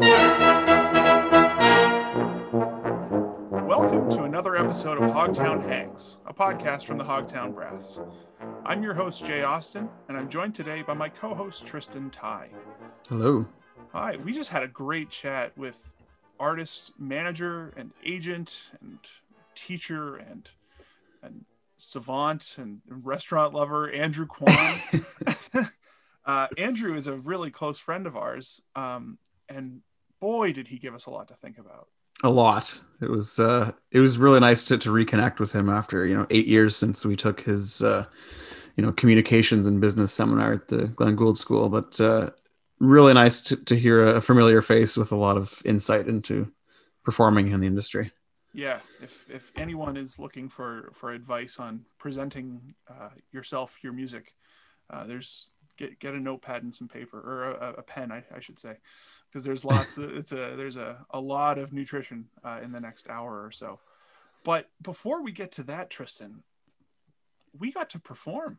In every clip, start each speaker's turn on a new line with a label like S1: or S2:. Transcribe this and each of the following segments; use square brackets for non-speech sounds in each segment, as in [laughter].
S1: Welcome to another episode of Hogtown Hangs, a podcast from the Hogtown Brass. I'm your host, Jay Austin, and I'm joined today by my co host, Tristan Ty.
S2: Hello.
S1: Hi, we just had a great chat with artist, manager, and agent, and teacher, and and savant, and restaurant lover, Andrew Kwan. [laughs] [laughs] uh, Andrew is a really close friend of ours, um, and boy, did he give us a lot to think about.
S2: A lot. It was uh, it was really nice to, to reconnect with him after you know eight years since we took his uh, you know communications and business seminar at the Glenn Gould School. But uh, really nice to, to hear a familiar face with a lot of insight into performing in the industry.
S1: Yeah, if if anyone is looking for for advice on presenting uh, yourself, your music, uh, there's get get a notepad and some paper or a, a pen, I, I should say, because there's lots. of, it's a there's a a lot of nutrition uh, in the next hour or so. But before we get to that, Tristan, we got to perform.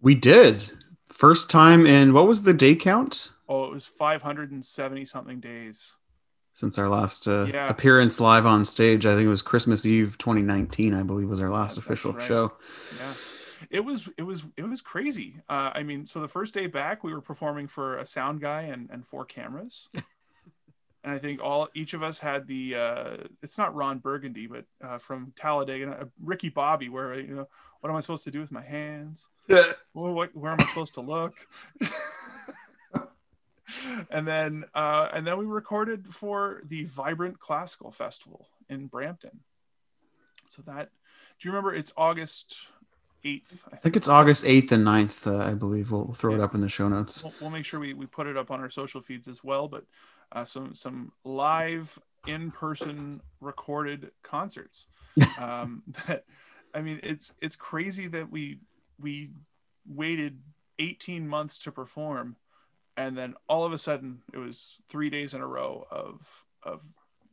S2: We did. First time in what was the day count?
S1: Oh, it was 570 something days
S2: since our last uh,
S1: Yeah.
S2: appearance live on stage. I think it was Christmas Eve 2019. I believe was our last
S1: That's
S2: official
S1: right.
S2: show.
S1: yeah it was it was it was crazy uh i mean so the first day back we were performing for a sound guy and and four cameras [laughs] and i think all each of us had the uh it's not ron burgundy but uh from talladega uh, ricky bobby where you know what am i supposed to do with my hands [laughs] well, what, where am I supposed to look? [laughs] and then uh, and then we recorded for the Vibrant Classical Festival in Brampton. So that do you remember? It's August eighth.
S2: I think it's August 8th and 9th. Uh, I believe we'll, we'll throw it up in the show notes.
S1: We'll, we'll make sure we, we put it up on our social feeds as well. But uh, some some live in person recorded concerts. [laughs] um, that I mean, it's it's crazy that we we waited 18 months to perform, and then all of a sudden it was three days in a row of of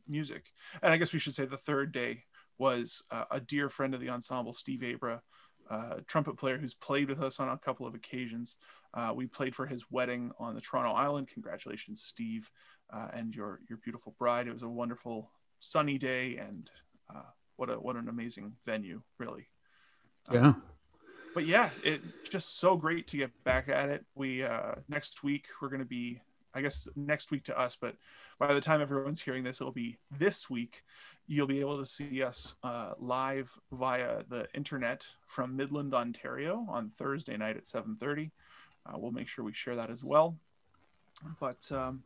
S1: music. And I guess we should say the third day was uh, a dear friend of the ensemble, Steve Abra, uh, trumpet player who's played with us on a couple of occasions. Uh, we played for his wedding on the Toronto Island. Congratulations, Steve, uh, and your your beautiful bride. It was a wonderful sunny day, and uh, what a what an amazing venue, really. Um,
S2: Yeah.
S1: but yeah, it just so great to get back at it. We uh, next week we're going to be, I guess next week to us, but by the time everyone's hearing this, it'll be this week. You'll be able to see us uh, live via the internet from Midland, Ontario, on Thursday night at 7:30. Uh, we'll make sure we share that as well. But um,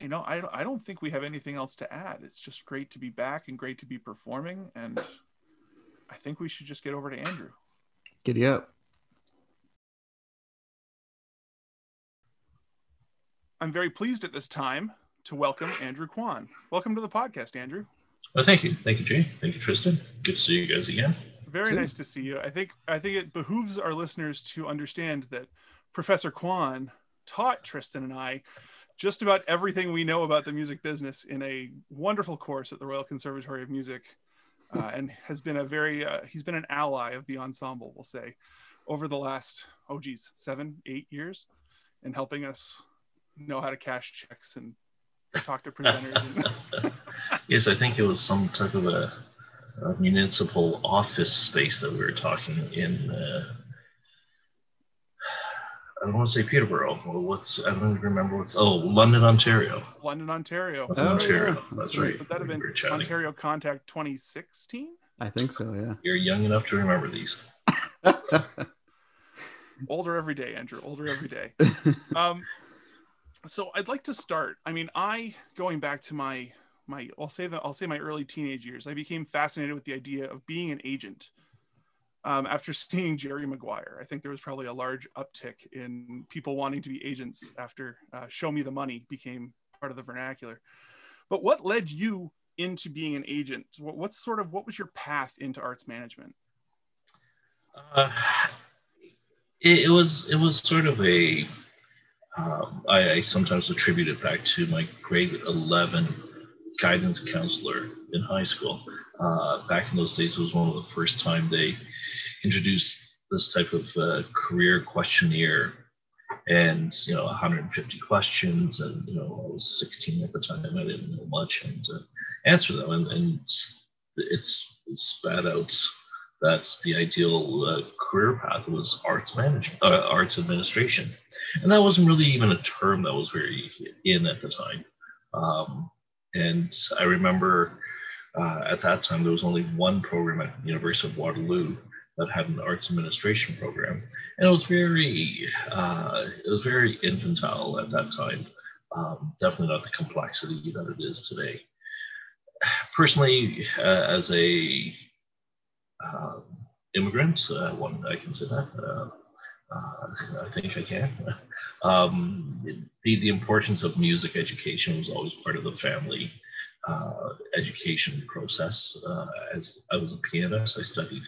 S1: you know, I I don't think we have anything else to add. It's just great to be back and great to be performing, and I think we should just get over to Andrew.
S2: Giddy up.
S1: I'm very pleased at this time to welcome Andrew Kwan. Welcome to the podcast, Andrew.
S3: Well, thank you, thank you, Jay. Thank you, Tristan. Good to see you guys again.
S1: Very
S2: Good.
S1: nice to see you. I think I think it behooves our listeners to understand that Professor Kwan taught Tristan and I just about everything we know about the music business in a wonderful course at the Royal Conservatory of Music, uh, and has been a very uh, he's been an ally of the ensemble, we'll say, over the last oh geez seven eight years, in helping us know how to cash checks and talk to presenters. And, [laughs]
S3: yes, I think it was some type of a, a municipal office space that we were talking in. Uh, I don't want to say Peterborough. Or what's I don't even remember what's. Oh, London, Ontario.
S1: London, Ontario.
S2: Oh,
S3: Ontario.
S2: yeah,
S3: That's,
S2: that's
S3: right.
S2: right.
S1: Would that have been
S3: were chatting.
S1: Ontario Contact 2016?
S2: I think so, yeah.
S3: You're young enough to remember these. [laughs]
S1: Older every day, Andrew. Older every day. [laughs] Um, so I'd like to start. I mean, I going back to my my I'll say that I'll say my early teenage years. I became fascinated with the idea of being an agent. Um, after [laughs] seeing Jerry Maguire, I think there was probably a large uptick in people wanting to be agents after uh, "Show Me the Money" became part of the vernacular. But what led you into being an agent? What, what's sort of what was your path into arts management?
S3: Uh, it, it was it was sort of a um, I, I sometimes attribute it back to my grade 11 guidance counselor in high school. Uh, back in those days, it was one of the first time they introduced this type of uh, career questionnaire. And you know 150 questions and you know I was 16 at the time. I didn't know much. And uh, answer them and, and it's, it's spat out that the ideal uh, career path was arts management, uh, arts administration, and that wasn't really even a term that was very in at the time. Um, and I remember uh, at that time there was only one program at University of Waterloo that had an arts administration program, and it was very uh, it was very infantile at that time. Um, definitely not the complexity that it is today. Personally, uh, as a um, immigrant, uh, one I can say that. Uh, uh, I think I can. [laughs] Um, the, the importance of music education was always part of the family uh, education process. Uh, as I was a pianist, I studied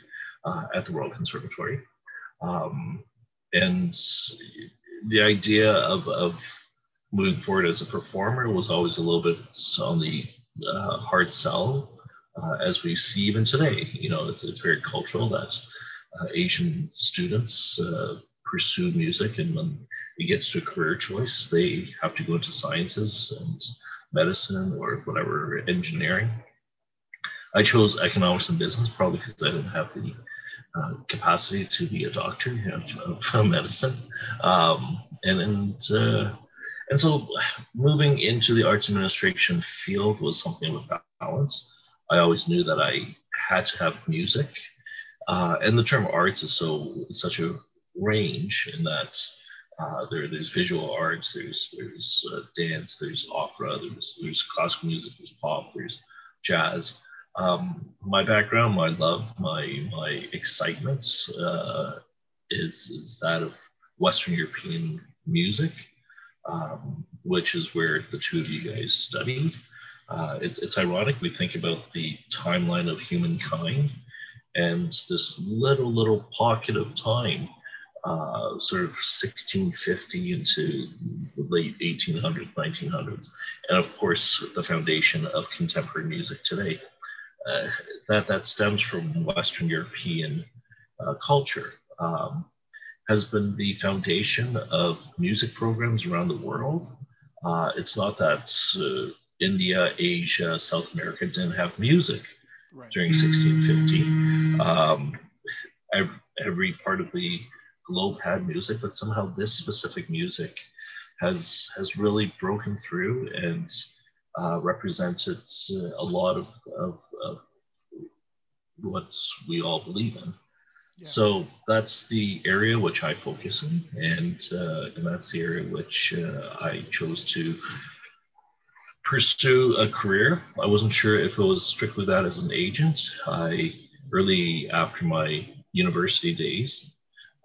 S3: uh, at the Royal Conservatory. Um, and the idea of, of moving forward as a performer was always a little bit on the uh, hard sell, uh, as we see even today. You know, it's, it's very cultural that uh, Asian students uh, pursue music, and when it gets to a career choice, they have to go into sciences and medicine or whatever, engineering. I chose economics and business probably because I didn't have the uh, capacity to be a doctor [laughs] you know, of medicine. Um, and and, uh, and so moving into the arts administration field was something with balance. I always knew that I had to have music. Uh, and the term arts is so such a range in that uh, there, there's visual arts, there's there's uh, dance, there's opera, there's there's classical music, there's pop, there's jazz um, my background, my love, my my excitement uh, is is that of Western European music, um, which is where the two of you guys studied. Uh, it's it's ironic we think about the timeline of humankind and this little little pocket of time, uh, sort of 1650 into the late 1800s, 1900s, and of course the foundation of contemporary music today uh, that that stems from Western European uh, culture. Um, has been the foundation of music programs around the world. Uh, it's not that uh, India, Asia, South America didn't have music right. during 1650. Um, every, every part of the globe had music, but somehow this specific music has has really broken through and uh, represented uh, a lot of, of, of, what we all believe in. Yeah. So that's the area which I focus in, and uh, and that's the area which uh, I chose to pursue a career. I wasn't sure if it was strictly that as an agent. I early after my university days,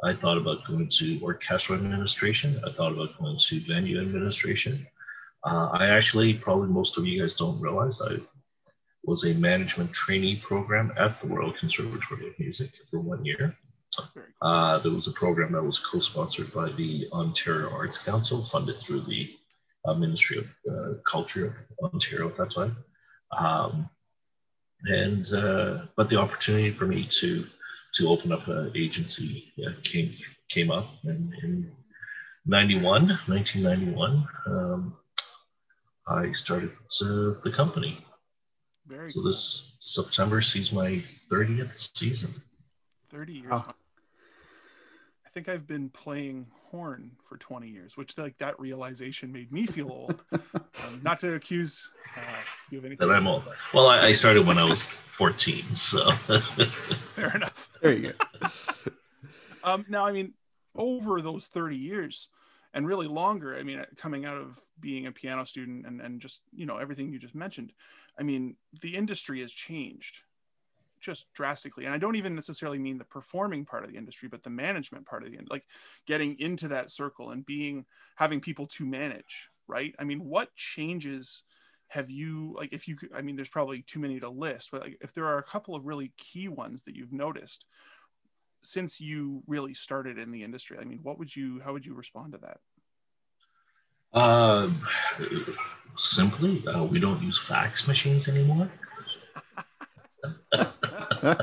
S3: I thought about going to orchestral administration. I thought about going to venue administration. Uh, I actually, probably most of you guys don't realize, I was a management trainee program at the Royal Conservatory of Music for one year. Uh, there was a program that was co-sponsored by the Ontario Arts Council, funded through the uh, Ministry of uh, Culture of Ontario at that time. Um, and uh, but the opportunity for me to to open up an agency uh, came came up in, in 91, 1991. Um, I started uh, the company. Very so cool. this September sees my 30th season.
S1: 30 years. Oh. I think I've been playing horn for 20 years, which like that realization made me feel old. [laughs] um, not to accuse uh, you of anything.
S3: That I'm old. Well, I, I started when I was 14, so. [laughs]
S1: Fair enough.
S2: There you go. [laughs]
S1: um, now, I mean, over those 30 years, and really longer i mean coming out of being a piano student and, and just you know everything you just mentioned i mean the industry has changed just drastically and i don't even necessarily mean the performing part of the industry but the management part of the like getting into that circle and being having people to manage right? I mean what changes have you like if you i mean there's probably too many to list but like, if there are a couple of really key ones that you've noticed since you really started in the industry i mean what would you how would you respond to that?
S3: Uh, simply uh, we don't use fax machines anymore [laughs] uh,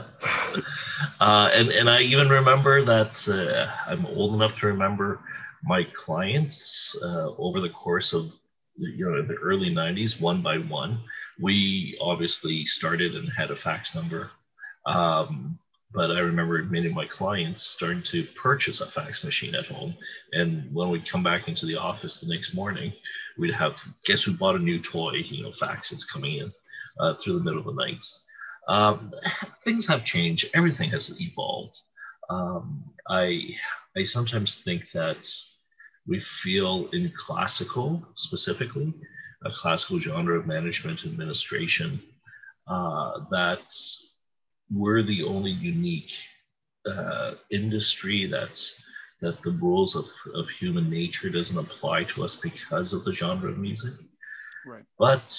S3: and and i even remember that uh, i'm old enough to remember my clients uh, over the course of you know the early 90s one by one. We obviously started and had a fax number um, but i remember many of my clients starting to purchase a fax machine at home. And when we'd come back into the office the next morning we'd have guess who bought a new toy you know faxes coming in uh, through the middle of the night um, things have changed everything has evolved um, i i sometimes think that we feel in classical specifically, a classical genre of management administration, uh, that we're the only unique uh, industry that's that the rules of, of human nature doesn't apply to us because of the genre of music.
S1: Right.
S3: But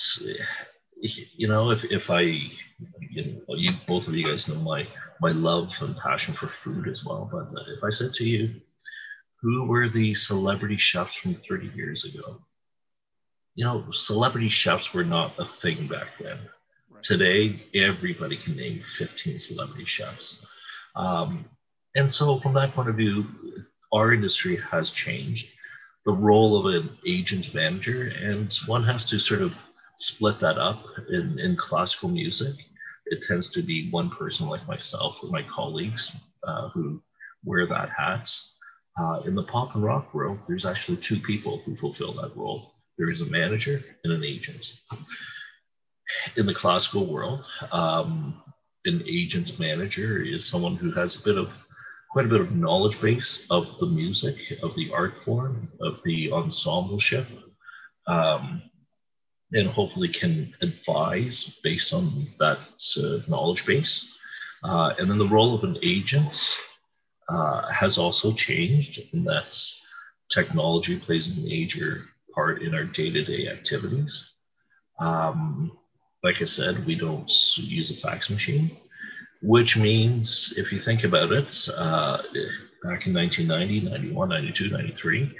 S3: you know, if, if I, you know, you both of you guys know my my love and passion for food as well. But if I said to you, who were the celebrity chefs from 30 years ago? You know, celebrity chefs were not a thing back then. Right. Today, everybody can name 15 celebrity chefs. Um, and so, from that point of view, our industry has changed. The role of an agent manager, and one has to sort of split that up in, in classical music. It tends to be one person like myself or my colleagues uh, who wear that hat. Uh, in the pop and rock world, there's actually two people who fulfill that role. There is a manager and an agent. In the classical world, um, an agent manager is someone who has a bit of quite a bit of knowledge base of the music, of the art form, of the ensembleship, um, and hopefully can advise based on that uh, knowledge base. Uh, and then the role of an agent uh, has also changed, and that's technology plays a major part in our day-to-day activities. Um, like I said, we don't use a fax machine, which means if you think about it, uh, back in 1990, 91, 92, 93,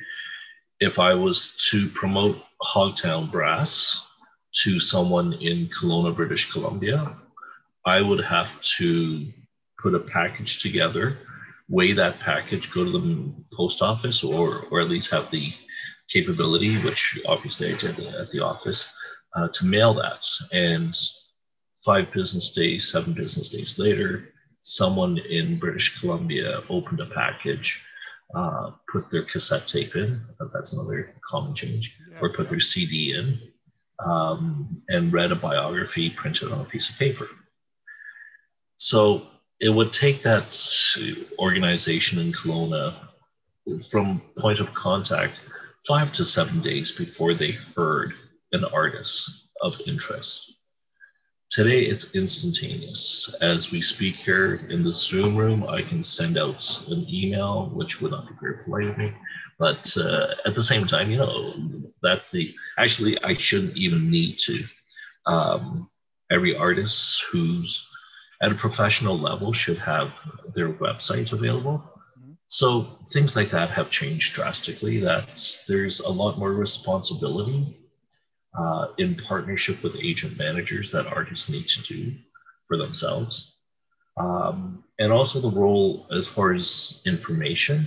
S3: if I was to promote Hogtown Brass to someone in Kelowna, British Columbia, I would have to put a package together weigh that package, go to the post office, or or at least have the capability, which obviously I did at the office, uh, to mail that. And five business days, seven business days later, someone in British Columbia opened a package, uh, put their cassette tape in. That's another common change, yeah, or put yeah. their CD in, um, and read a biography printed on a piece of paper. So it would take that organization in Kelowna from point of contact five to seven days before they heard an artist of interest. Today, it's instantaneous. As we speak here in the Zoom room, I can send out an email, which would not be very polite of me. But uh, at the same time, you know, that's the actually, I shouldn't even need to. Um, every artist who's at a professional level should have their website available. Mm-hmm. So things like that have changed drastically. That there's a lot more responsibility uh, in partnership with agent managers that artists need to do for themselves. Um, and also the role as far as information.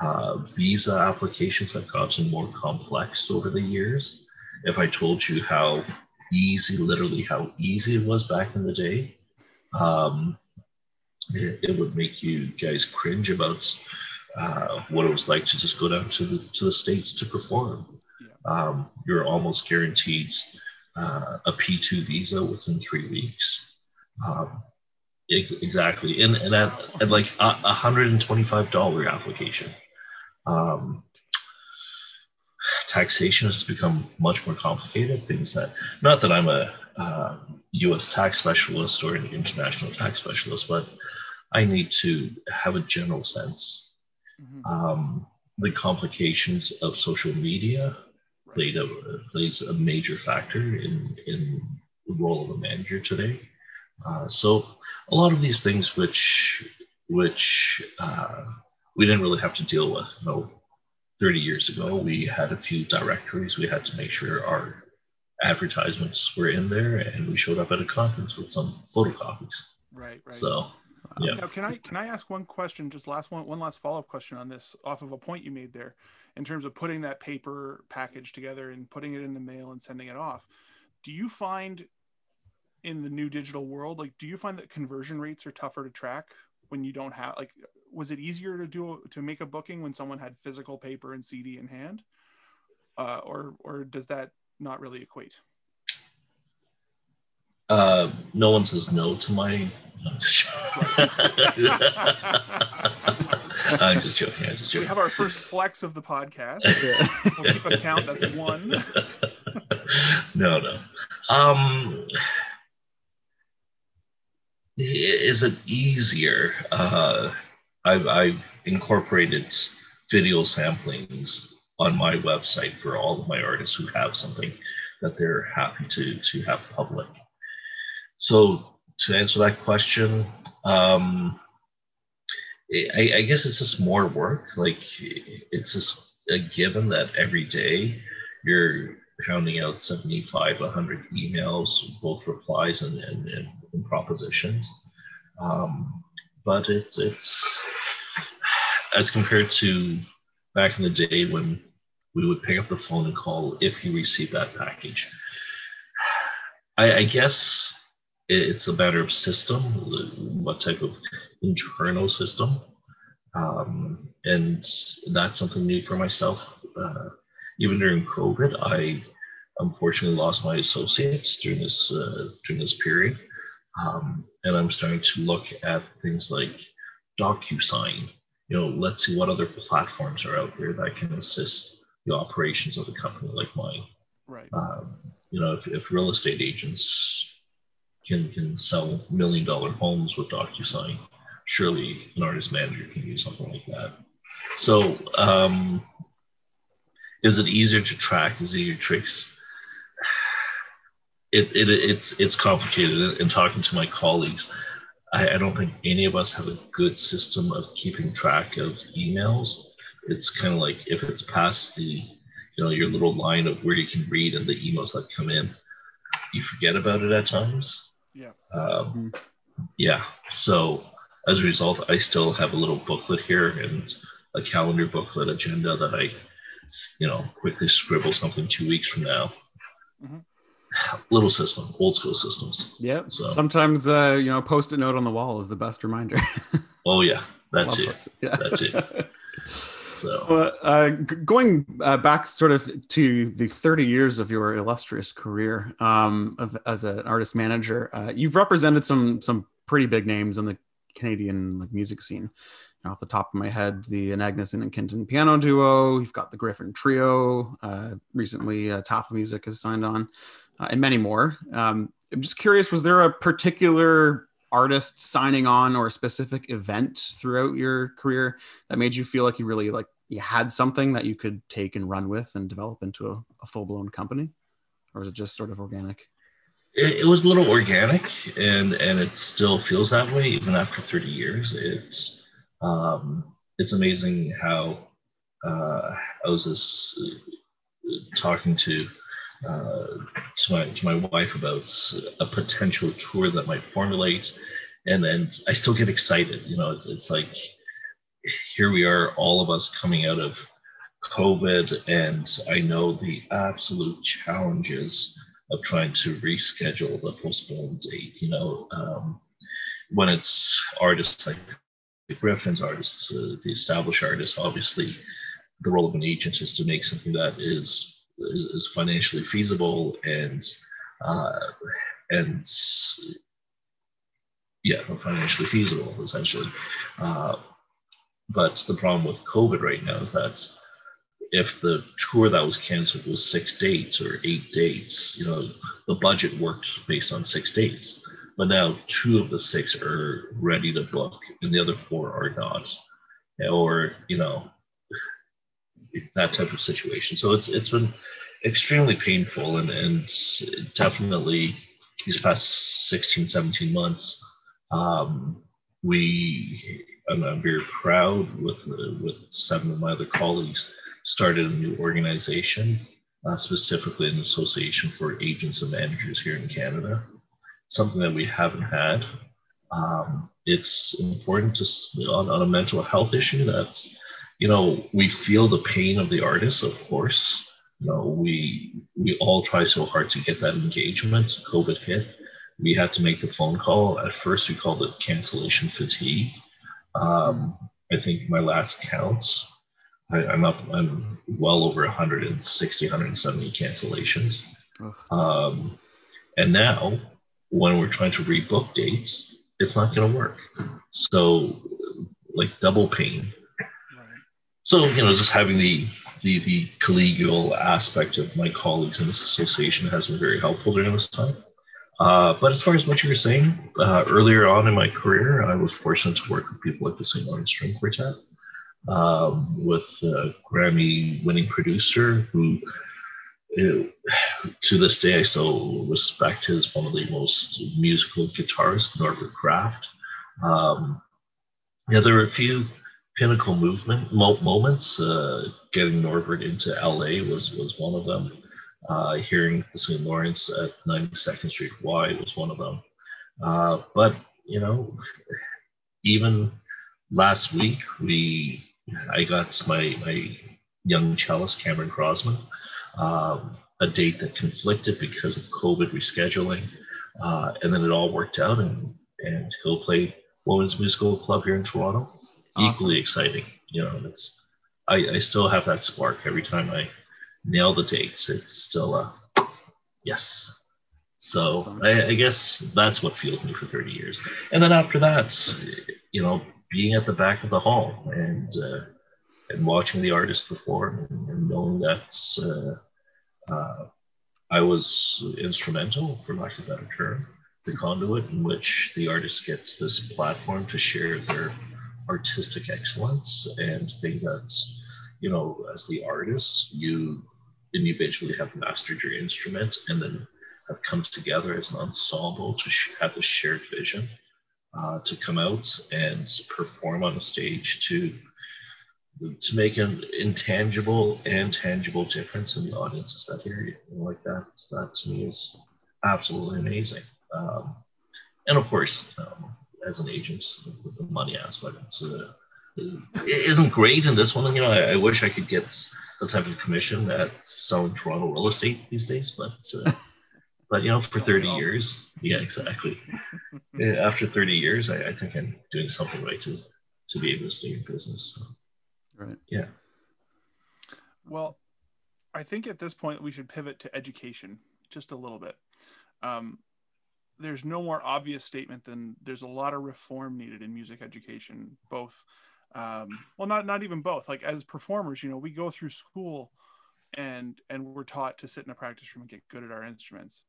S3: Uh, visa applications have gotten more complex over the years. If I told you how easy, literally how easy it was back in the day um, it, it, would make you guys cringe about uh, what it was like to just go down to the to the states to perform. Um, you're almost guaranteed uh, a P2 visa within three weeks. Um, ex- exactly, and and at, at like a hundred and twenty-five dollar application. Um, taxation has become much more complicated. Things that, not that I'm a uh, US tax specialist or an international tax specialist, but I need to have a general sense. Mm-hmm. Um, the complications of social media. Played a, plays a major factor in, in the role of a manager today. Uh, so a lot of these things which which uh, we didn't really have to deal with. You know, 30 years ago, we had a few directories. We had to make sure our advertisements were in there, and we showed up at a conference with some photocopies.
S1: Right, right.
S3: So, yeah.
S1: Now, can I can I ask one question? Just last one, one last follow up question on this, off of a point you made there. in terms of putting that paper package together and putting it in the mail and sending it off. Do you find in the new digital world, like, do you find that conversion rates are tougher to track when you don't have like? Was it easier to do to make a booking when someone had physical paper and CD in hand, uh, or or does that not really equate?
S3: Uh, no one says no to my. [laughs] I'm just joking. I'm just joking.
S1: We have our first flex of the podcast. [laughs] we'll keep a count. That's one. [laughs]
S3: no, no. Um, is it easier? Uh, I've, I've incorporated video samplings on my website for all of my artists who have something that they're happy to to have public. So to answer that question, um, I, I, guess it's just more work. Like it's just a given that every day you're pounding out 75, 100 emails, both replies and, and, and propositions. Um, but it's it's as compared to back in the day when we would pick up the phone and call if you receive that package. I, I guess it's a matter of system, what type of internal system. Um, and that's something new for myself. Uh, even during COVID, I unfortunately lost my associates during this uh, during this period, um, and I'm starting to look at things like DocuSign. You know, let's see what other platforms are out there that can assist the operations of a company like mine.
S1: Right.
S3: Um, you know, if, if real estate agents can can sell million dollar homes with DocuSign. Surely an artist manager can use something like that. So um, is it easier to track? Is it easier tricks? It, it, it's it's complicated. In talking to my colleagues, I, I don't think any of us have a good system of keeping track of emails. It's kind of like if it's past the you know your little line of where you can read and the emails that come in, you forget about it at times
S1: yeah.
S3: Um, yeah. So as a result, I still have a little booklet here and a calendar booklet agenda that I, you know, quickly scribble something two weeks from now. Mm-hmm. Little system, old school systems.
S2: Yeah. So sometimes, uh, you know, post it note on the wall is the best reminder. [laughs]
S3: oh yeah, that it. Yeah. That too. [laughs]
S2: So, uh, going uh, back sort of to the 30 years of your illustrious career um, of, as an artist manager, uh, you've represented some some pretty big names in the Canadian like music scene. Off the top of my head, the Anagnoson and Kinton piano duo. You've got the Gryphon Trio. Uh, recently, uh, Tafelmusik has signed on, uh, and many more. Um, I'm just curious: was there a particular artist signing on or a specific event throughout your career that made you feel like you really like you had something that you could take and run with and develop into a, a full-blown company? Or was it just sort of organic?
S3: It, it, was a little organic and and it still feels that way even after 30 years. It's um it's amazing how uh i was just uh, talking to uh, to my to my wife about a potential tour that might formulate, and then I still get excited. You know, it's it's like here we are, all of us coming out of COVID, and I know the absolute challenges of trying to reschedule the postponed date. You know, um, when it's artists like the Gryphons, artists, uh, the established artists, obviously the role of an agent is to make something that is is financially feasible and uh, and yeah, financially feasible essentially. Uh, but the problem with COVID right now is that if the tour that was canceled was six dates or eight dates, you know, the budget worked based on six dates. But now two of the six are ready to book and the other four are not. Or, you know, that type of situation. So it's it's been extremely painful and, and definitely these past 16, 17 months, um, we, I'm very proud with, with seven of my other colleagues, started a new organization, uh, specifically an association for agents and managers here in Canada, something that we haven't had. Um, it's important to, on, on a mental health issue that you know, we feel the pain of the artist, of course. You know, we we all try so hard to get that engagement. COVID hit. We had to make the phone call. At first, we called it cancellation fatigue. Um, I think my last counts, I, am up, I'm well over 160, 170 cancellations. Um, and now, when we're trying to rebook dates, it's not going to work. So, like double pain. So, you know, just having the, the the collegial aspect of my colleagues in this association has been very helpful during this time. Uh, but as far as what you were saying, uh, earlier on in my career, I was fortunate to work with people like the St. Lawrence String Quartet, um, with a Grammy winning producer who, it, uh, to this day, I still respect as one of the most musical guitarists, Norbert Kraft. Um, yeah, there were a few pinnacle movement mo- moments. Uh, getting Norbert into LA was, was one of them. Uh, hearing the St. Lawrence at 92nd Street Y was one of them. Uh, but, you know, even last week, we I got my, my young cellist, Cameron Crozman, um, a date that conflicted because of COVID rescheduling. Uh, and then it all worked out, and, and he'll play Women's Musical Club here in Toronto. Awesome. Equally exciting. You know, it's I, I still have that spark every time I nail the dates. It's still a yes. So awesome. I, I, guess that's what fueled me for 30 years. And then after that, you know, being at the back of the hall and uh, and watching the artist perform and, and knowing that uh, uh, I was instrumental, for lack of a better term, the conduit in which the artist gets this platform to share their artistic excellence and things that's you know as the artist you individually have mastered your instrument and then have come together as an ensemble to sh- have this shared vision uh, to come out and perform on a stage to to make an intangible and tangible difference in the audiences that hear you. Like that, that to me is absolutely amazing. Um, and of course, um, as an agent, with the money aspect uh, isn't great in this one. You know, I, I, wish I could get the type of commission that selling Toronto real estate these days, but uh, [laughs] but you know, for 30 years, yeah, exactly. [laughs] After 30 years, I, I, think I'm doing something right to to be able to stay in business. So,
S2: right.
S3: Yeah.
S1: Well, I think at this point we should pivot to education just a little bit. Um, there's no more obvious statement than there's a lot of reform needed in music education, both um, well not not even both. Like as performers you know we go through school and and we're taught to sit in a practice room and get good at our instruments.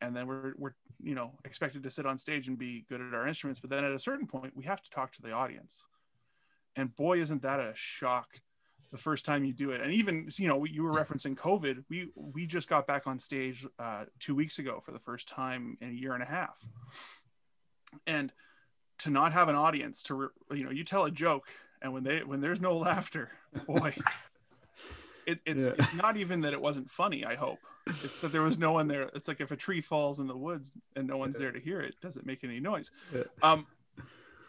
S1: And then we're we're you know expected to sit on stage and be good at our instruments. But then at a certain point we have to talk to the audience. And boy isn't that a shock the first time you do it. And even you know you were referencing covid we we just got back on stage uh, two weeks ago for the first time in a year and a half. And to not have an audience to you know you tell a joke and when they when there's no [laughs] laughter boy. It, it's, yeah. it's not even that it wasn't funny i hope. It's that there was no one there. It's like if a tree falls in the woods and no one's there to hear it, it doesn't make any noise? Yeah. um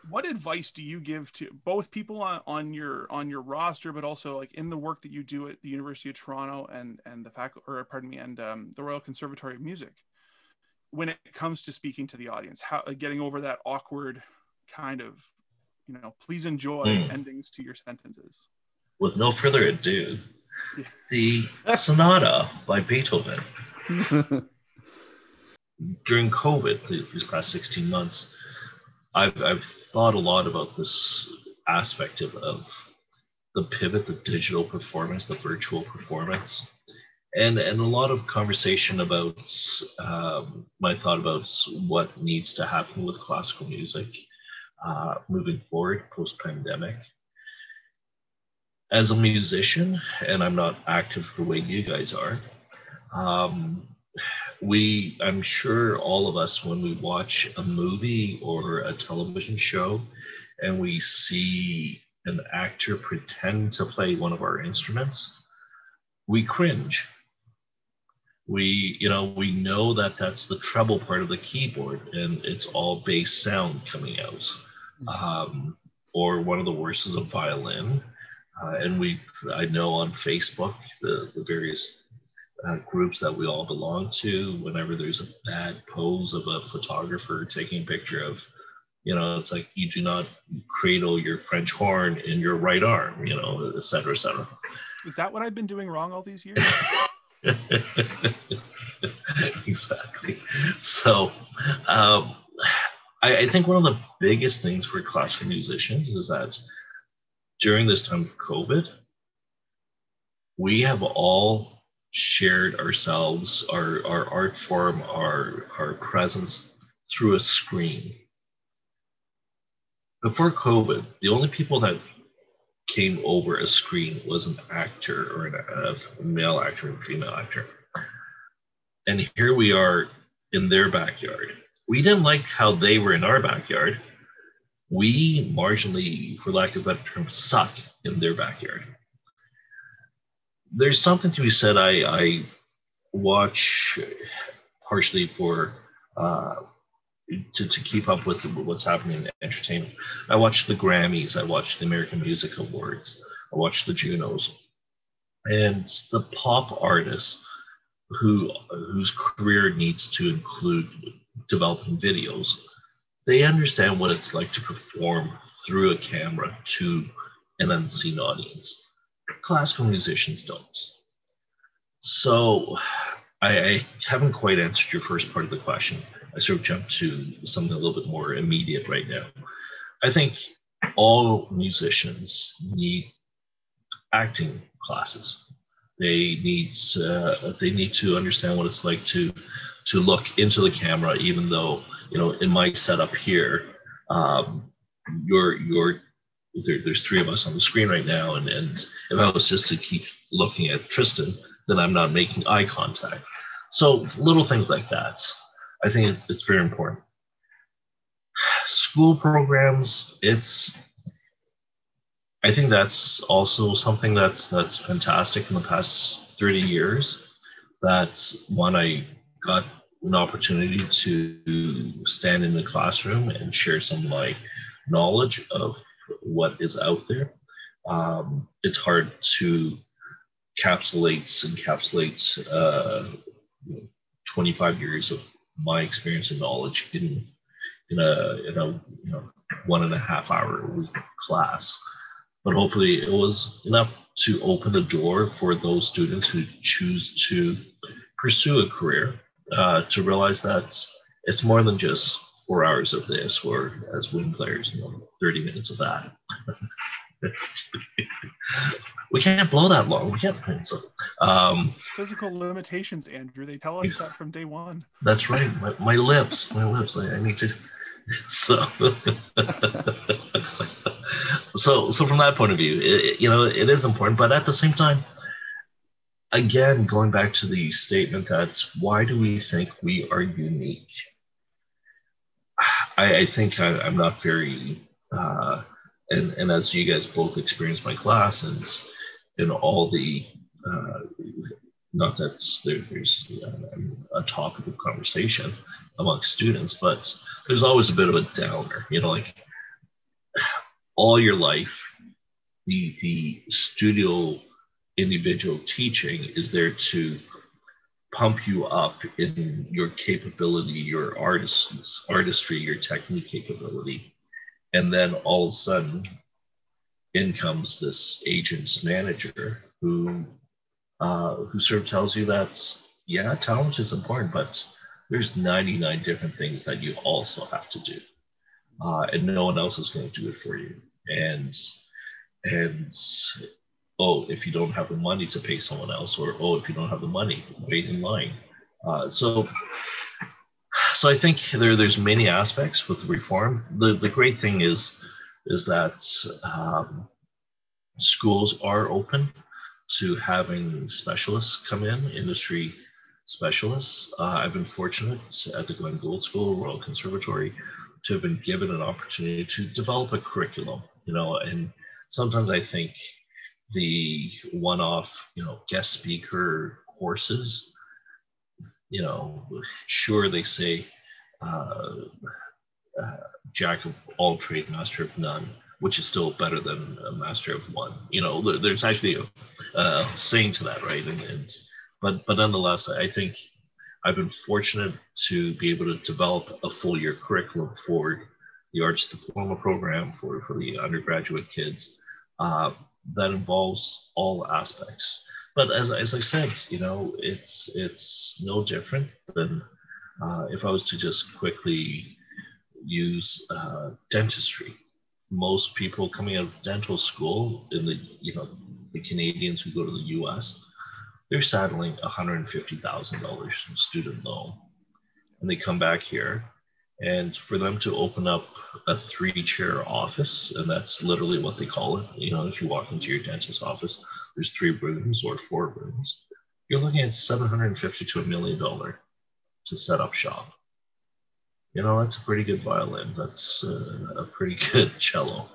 S1: what advice do you give to both people on, on your on your roster but also like in the work that you do at the university of toronto and and the faculty or pardon me and um, the royal conservatory of music when it comes to speaking to the audience how getting over that awkward kind of you know please enjoy mm. endings to your sentences
S3: with no further ado yeah. the sonata by beethoven [laughs] during covid these past 16 months I've, I've thought a lot about this aspect of, of the pivot the digital performance the virtual performance and and a lot of conversation about um, my thought about what needs to happen with classical music uh, moving forward post pandemic. As a musician, and I'm not active the way you guys are, um, we, I'm sure all of us, when we watch a movie or a television show and we see an actor pretend to play one of our instruments, we cringe. We, you know, we know that that's the treble part of the keyboard and it's all bass sound coming out um, or one of the worst is a violin. Uh, and we, I know on Facebook, the, the various uh, groups that we all belong to, whenever there's a bad pose of a photographer taking a picture of, you know, it's like you do not cradle your French horn in your right arm, you know, et cetera, et cetera.
S1: Is that what I've been doing wrong all these years? [laughs]
S3: exactly. So, um, I, I, think one of the biggest things for classical musicians is that during this time of COVID, we have all shared ourselves, our, our art form, our, our presence through a screen. Before COVID, the only people that came over a screen was an actor or an, a male actor and female actor. And here we are in their backyard. We didn't like how they were in our backyard. We marginally, for lack of a better term, suck in their backyard. There's something to be said. I, I watch partially for uh, to, to keep up with what's happening in entertainment. I watch the Grammys, I watch the American Music Awards, I watch the Junos, and the pop artists who whose career needs to include developing videos, they understand what it's like to perform through a camera to an unseen audience. Classical musicians don't. So I, I haven't quite answered your first part of the question. I sort of jumped to something a little bit more immediate right now. I think all musicians need acting classes. They need uh, they need to understand what it's like to to look into the camera, even though you know in my setup here, um, you're you're there, there's three of us on the screen right now, and and if I was just to keep looking at Tristan, then I'm not making eye contact. So little things like that. I think it's, it's very important. School programs, it's I think that's also something that's that's fantastic in the past 30 years. That's one I got an opportunity to stand in the classroom and share some my knowledge of what is out there. Um, it's hard to encapsulate encapsulate uh, 25 years of my experience and knowledge in in a in a you know one and a half hour week class but hopefully it was enough to open the door for those students who choose to pursue a career uh, to realize that it's more than just four hours of this or as wind players you know 30 minutes of that [laughs] we can't blow that long. We can't. So, um,
S1: Physical limitations, Andrew. They tell us that from day one.
S3: That's right. My, my lips. My lips. I, I need to. [laughs] So, [laughs] so, so from that point of view, it, you know, it is important. But at the same time, again, going back to the statement that why do we think we are unique? I, I think I, am not very. Uh, and, and as you guys both experienced my class and in all the uh, not that there, there's uh, a topic of conversation among students, but there's always a bit of a downer. You know, like all your life, the the studio individual teaching is there to pump you up in your capability, your artist artistry, your technique capability, and then all of a sudden in comes this agent's manager who uh, who sort of tells you that yeah, talent is important, but there's 99 different things that you also have to do, uh, and no one else is going to do it for you. And and oh, if you don't have the money to pay someone else, or oh, if you don't have the money, wait in line. Uh, so so I think there there's many aspects with reform. The the great thing is is that um, schools are open to having specialists come in, industry specialists. Uh, I've been fortunate at the Glenn Gould School, Royal Conservatory, to have been given an opportunity to develop a curriculum, you know, and sometimes I think the one-off, you know, guest speaker courses, you know, sure they say uh, uh, jack of all trade, master of none. which is still better than a master of one. You know, there's actually a, a saying to that, right? And, and but but nonetheless, I think I've been fortunate to be able to develop a full year curriculum for the arts diploma program for, for the undergraduate kids uh, that involves all aspects. But as, as I said, you know, it's it's no different than uh, if I was to just quickly use uh, dentistry. Most people coming out of dental school in the you know the Canadians who go to the U.S. They're saddling $150,000 in student loan, and they come back here and for them to open up a three chair office and that's literally what they call it. You know if you walk into your dentist's office there's three rooms or four rooms. You're looking at 750 to a million dollar to set up shop. You know that's a pretty good violin. That's uh, a pretty [laughs] good cello.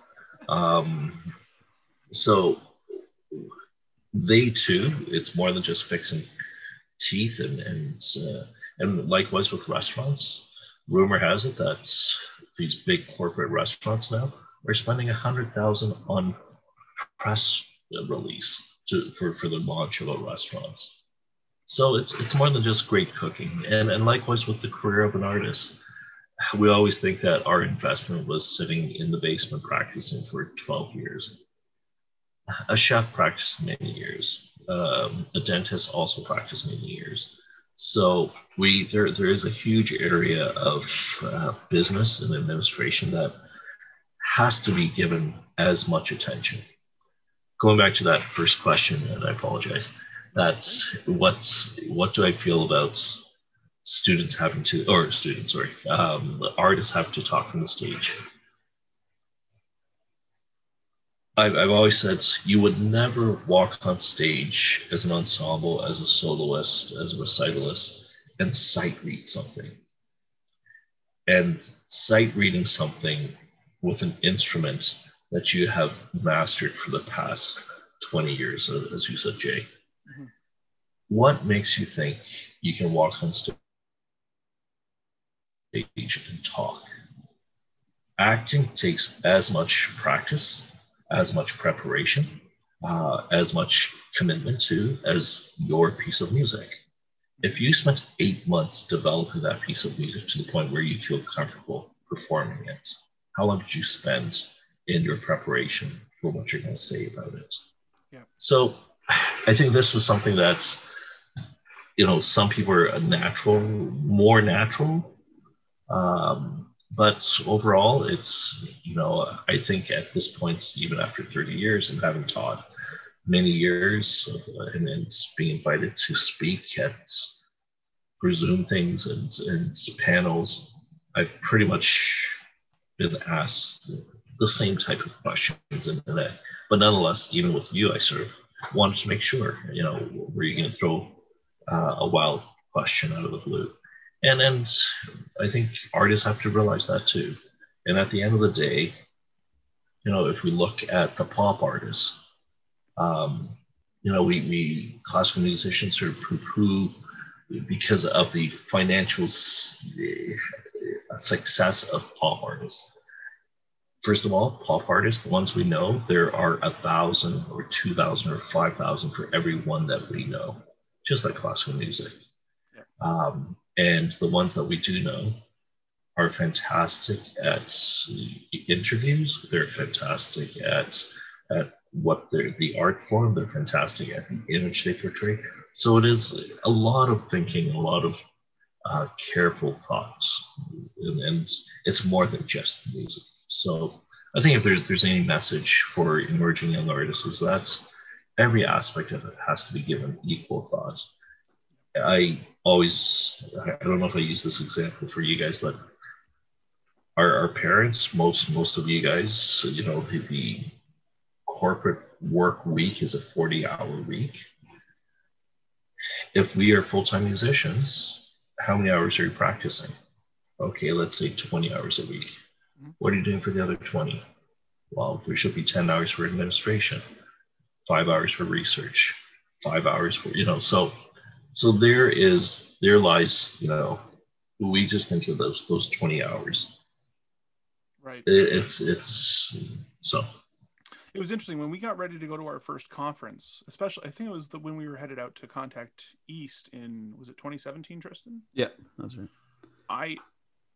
S3: Um, so they too it's more than just fixing teeth and and uh, and likewise with restaurants rumor has it that these big corporate restaurants now are spending a hundred thousand on press release to, for, for the launch of a restaurant. So it's it's more than just great cooking. And and likewise with the career of an artist, we always think that our investment was sitting in the basement practicing for 12 years. A chef practiced many years. Um, a dentist also practiced many years. So we there there is a huge area of uh, business and administration that has to be given as much attention. Going back to that first question, and I apologize. That's what's what do I feel about students having to or students sorry um, artists have to talk from the stage I've, I've always said you would never walk on stage as an ensemble, as a soloist, as a recitalist, and sight read something. And sight reading something with an instrument that you have mastered for the past 20 years, as you said, Jay. Mm-hmm. What makes you think you can walk on stage and talk? Acting takes as much practice as much preparation, uh, as much commitment to as your piece of music. If you spent eight months developing that piece of music to the point where you feel comfortable performing it, how long did you spend in your preparation for what you're going to say about it? Yeah. So I think this is something that's, you know, some people are natural, more natural. Um, but overall, it's, you know, I think at this point, even after 30 years and having taught many years uh, and then being invited to speak at presume things and, and panels, I've pretty much been asked the same type of questions. And, and but nonetheless, even with you, I sort of wanted to make sure, you know, were you going to throw uh, a wild question out of the blue? And and I think artists have to realize that too. And at the end of the day, you know, if we look at the pop artists, um, you know, we, we classical musicians sort of poo-poo because of the financial success of pop artists. First of all, pop artists, the ones we know, there are a thousand or two thousand or five thousand for every one that we know, just like classical music. Um, and the ones that we do know are fantastic at interviews. They're fantastic at at what they're the art form. They're fantastic at the image they portray. So it is a lot of thinking, a lot of uh, careful thoughts, and, and, it's more than just music. So I think if there, there's any message for emerging young artists, is that every aspect of it has to be given equal thought. I always, I don't know if I use this example for you guys, but our, our parents, most most of you guys, you know, the, the corporate work week is a 40 hour week. If we are full time musicians, how many hours are you practicing? Okay, let's say 20 hours a week. Mm-hmm. What are you doing for the other 20? Well, there should be 10 hours for administration, five hours for research, five hours for, you know, so so there is there lies you know we just think of those those 20 hours
S1: right
S3: it, it's it's So
S1: it was interesting when we got ready to go to our first conference, especially I think it was the, when we were headed out to Contact East in was it 2017, Tristan?
S2: Yeah, that's right.
S1: I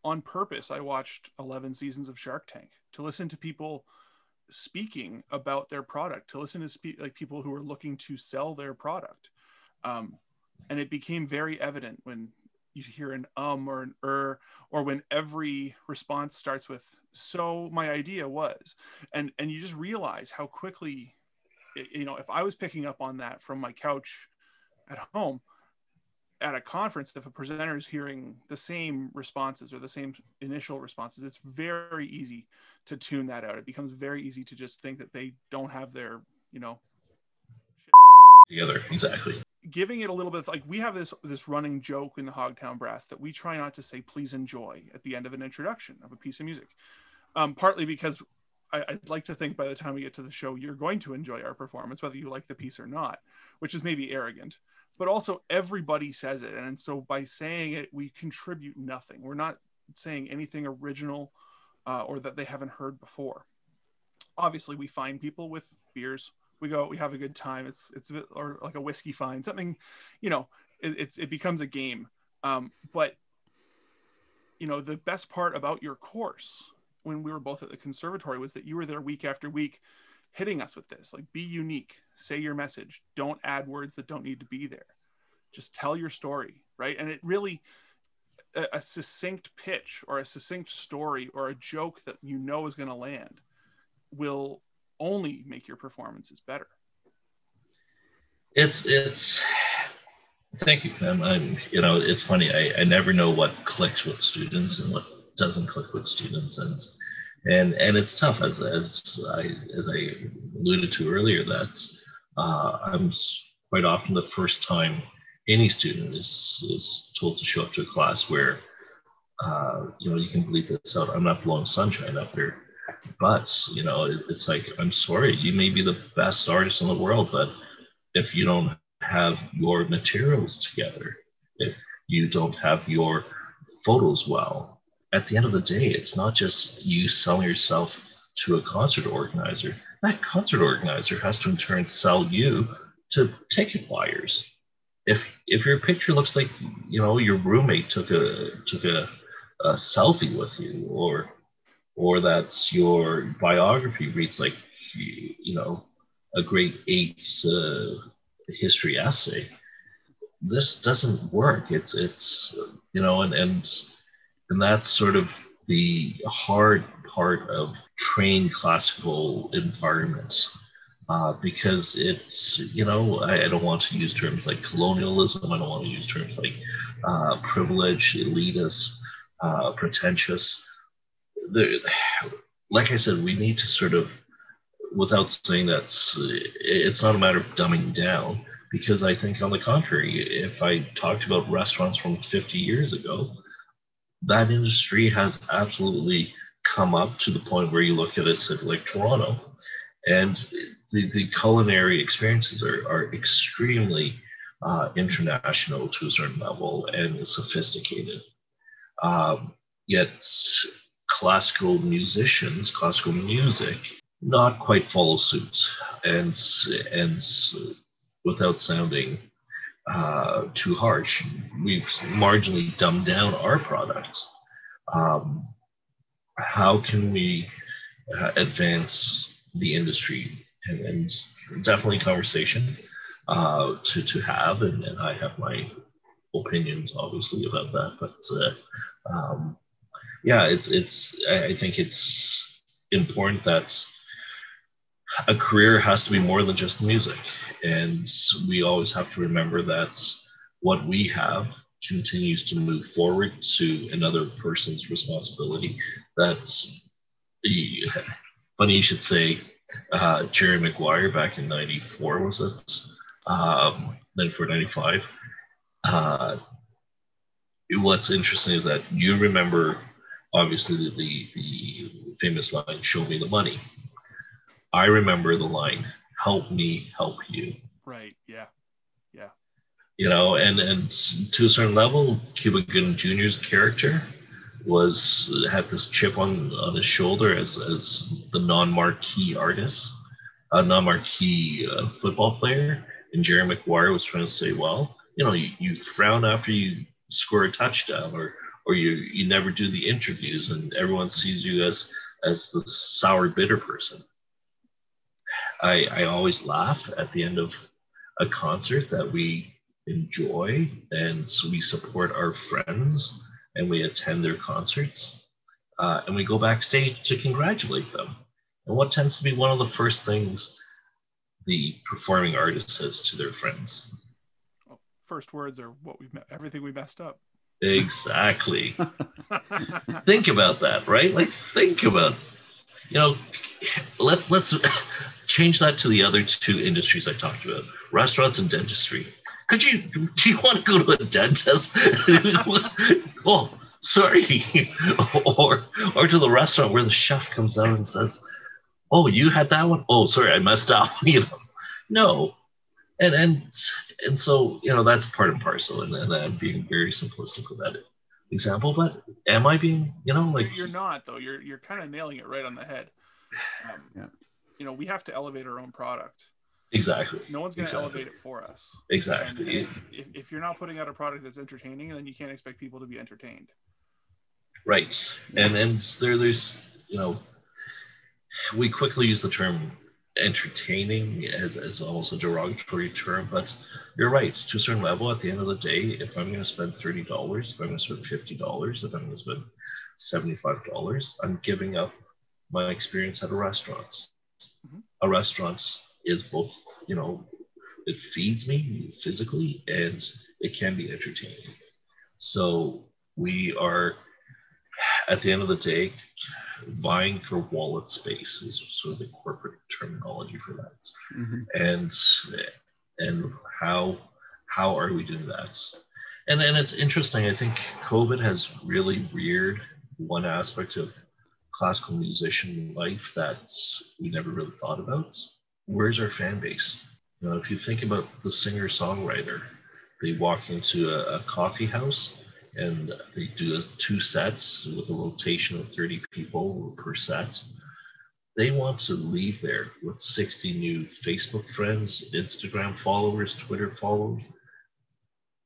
S1: on purpose I watched 11 seasons of Shark Tank to listen to people speaking about their product, to listen to speak like people who are looking to sell their product. Um, and it became very evident when you hear an um or an er or when every response starts with so my idea was and and you just realize how quickly you know if i was picking up on that from my couch at home at a conference if a presenter is hearing the same responses or the same initial responses it's very easy to tune that out. It becomes very easy to just think that they don't have their you know
S3: together exactly
S1: giving it a little bit like we have this this running joke in the Hogtown Brass that we try not to say please enjoy at the end of an introduction of a piece of music. Um, partly because I, would like to think by the time we get to the show, you're going to enjoy our performance, whether you like the piece or not, which is maybe arrogant. But also, everybody says it. And so by saying it, we contribute nothing. We're not saying anything original uh, or that they haven't heard before. Obviously, we find people with beers we go we have a good time. It's it's a bit, or like a whiskey fine something you know it, it's it becomes a game. Um, but you know the best part about your course when we were both at the conservatory was that you were there week after week hitting us with this like be unique say your message don't add words that don't need to be there. Just tell your story right? And it really a, a succinct pitch or a succinct story or a joke that you know is going to land will only make your performances better.
S3: It's it's thank you, Pam. I'm you know it's funny. I, I never know what clicks with students and what doesn't click with students, and and and it's tough as as I as I alluded to earlier that uh, I'm quite often the first time any student is is told to show up to a class where uh, you know you can bleep this out. I'm not blowing sunshine up here but you know it's like i'm sorry you may be the best artist in the world but if you don't have your materials together if you don't have your photos well at the end of the day it's not just you selling yourself to a concert organizer. That concert organizer has to in turn sell you to ticket buyers. If if your picture looks like you know your roommate took a took a, a selfie with you or or that your biography reads like you know a grade eight uh, history essay. This doesn't work. It's it's you know and and and that's sort of the hard part of trained classical environments uh, because it's you know I, I, don't want to use terms like colonialism. I don't want to use terms like uh, privilege elitist uh, pretentious the, like I said, we need to sort of, without saying that it's not a matter of dumbing down, because I think on the contrary, if I talked about restaurants from 50 years ago, that industry has absolutely come up to the point where you look at a city like Toronto, and the, the culinary experiences are, are extremely uh, international to a certain level and sophisticated. Um, yet classical musicians, classical music, not quite follow suit, and and without sounding uh, too harsh, we've marginally dumbed down our products. Um, how can we uh, advance the industry? And, and definitely conversation uh, to to have, and, and, I have my opinions obviously about that, but uh, um, yeah, it's it's. I think it's important that a career has to be more than just music, and we always have to remember that what we have continues to move forward to another person's responsibility. That's funny you should say uh, Jerry Maguire back in 94, was it? Um, then for 95. Uh, what's interesting is that you remember obviously the, the, the famous line, show me the money. I remember the line, help me help you.
S1: Right. Yeah. Yeah.
S3: You know, and, and to a certain level, Cuba Gooding Jr.'s character was had this chip on on his shoulder as as the non-marquee artist, a non-marquee uh, football player, and Jerry Maguire was trying to say, well, you know, you, you frown after you score a touchdown, or or you you never do the interviews, and everyone sees you as as the sour, bitter person. I I always laugh at the end of a concert that we enjoy and so we support our friends and we attend their concerts uh, and we go backstage to congratulate them. And what tends to be one of the first things the performing artist says to their friends?
S1: First words are what we've everything we messed up.
S3: Exactly. [laughs] think about that, right? Like think about, you know, let's let's change that to the other two industries I talked about, restaurants and dentistry. Could you do you want to go to a dentist? [laughs] oh, sorry. [laughs] or or to the restaurant where the chef comes out and says, Oh, you had that one? Oh, sorry, I messed up. You know. No. And and and so, you know, that's part and parcel. And, and I'm being very simplistic with that example, but am I being, you know, like
S1: you're not though. You're you're kind of nailing it right on the head. Um, yeah. You know, we have to elevate our own product.
S3: Exactly.
S1: No one's going
S3: to
S1: exactly. elevate it for us.
S3: Exactly.
S1: If, if, if, you're not putting out a product that's entertaining, then you can't expect people to be entertained.
S3: Right. And and there there's you know we quickly use the term entertaining as, as almost a derogatory term, but you're right. To a certain level, at the end of the day, if I'm going to spend thirty dollars, if I'm going to spend fifty dollars, if I'm going to spend seventy-five dollars, I'm giving up my experience at a restaurant. Mm-hmm. A restaurant is both, you know, it feeds me physically and it can be entertaining. So we are, at the end of the day, vying for wallet space is sort of the corporate terminology for that. Mm-hmm. And and how how are we doing that? And and it's interesting. I think COVID has really reared one aspect of classical musician life that we never really thought about where's our fan base? You know, if you think about the singer songwriter, they walk into a, a, coffee house and they do two sets with a rotation of 30 people per set. They want to leave there with 60 new Facebook friends, Instagram followers, Twitter followers.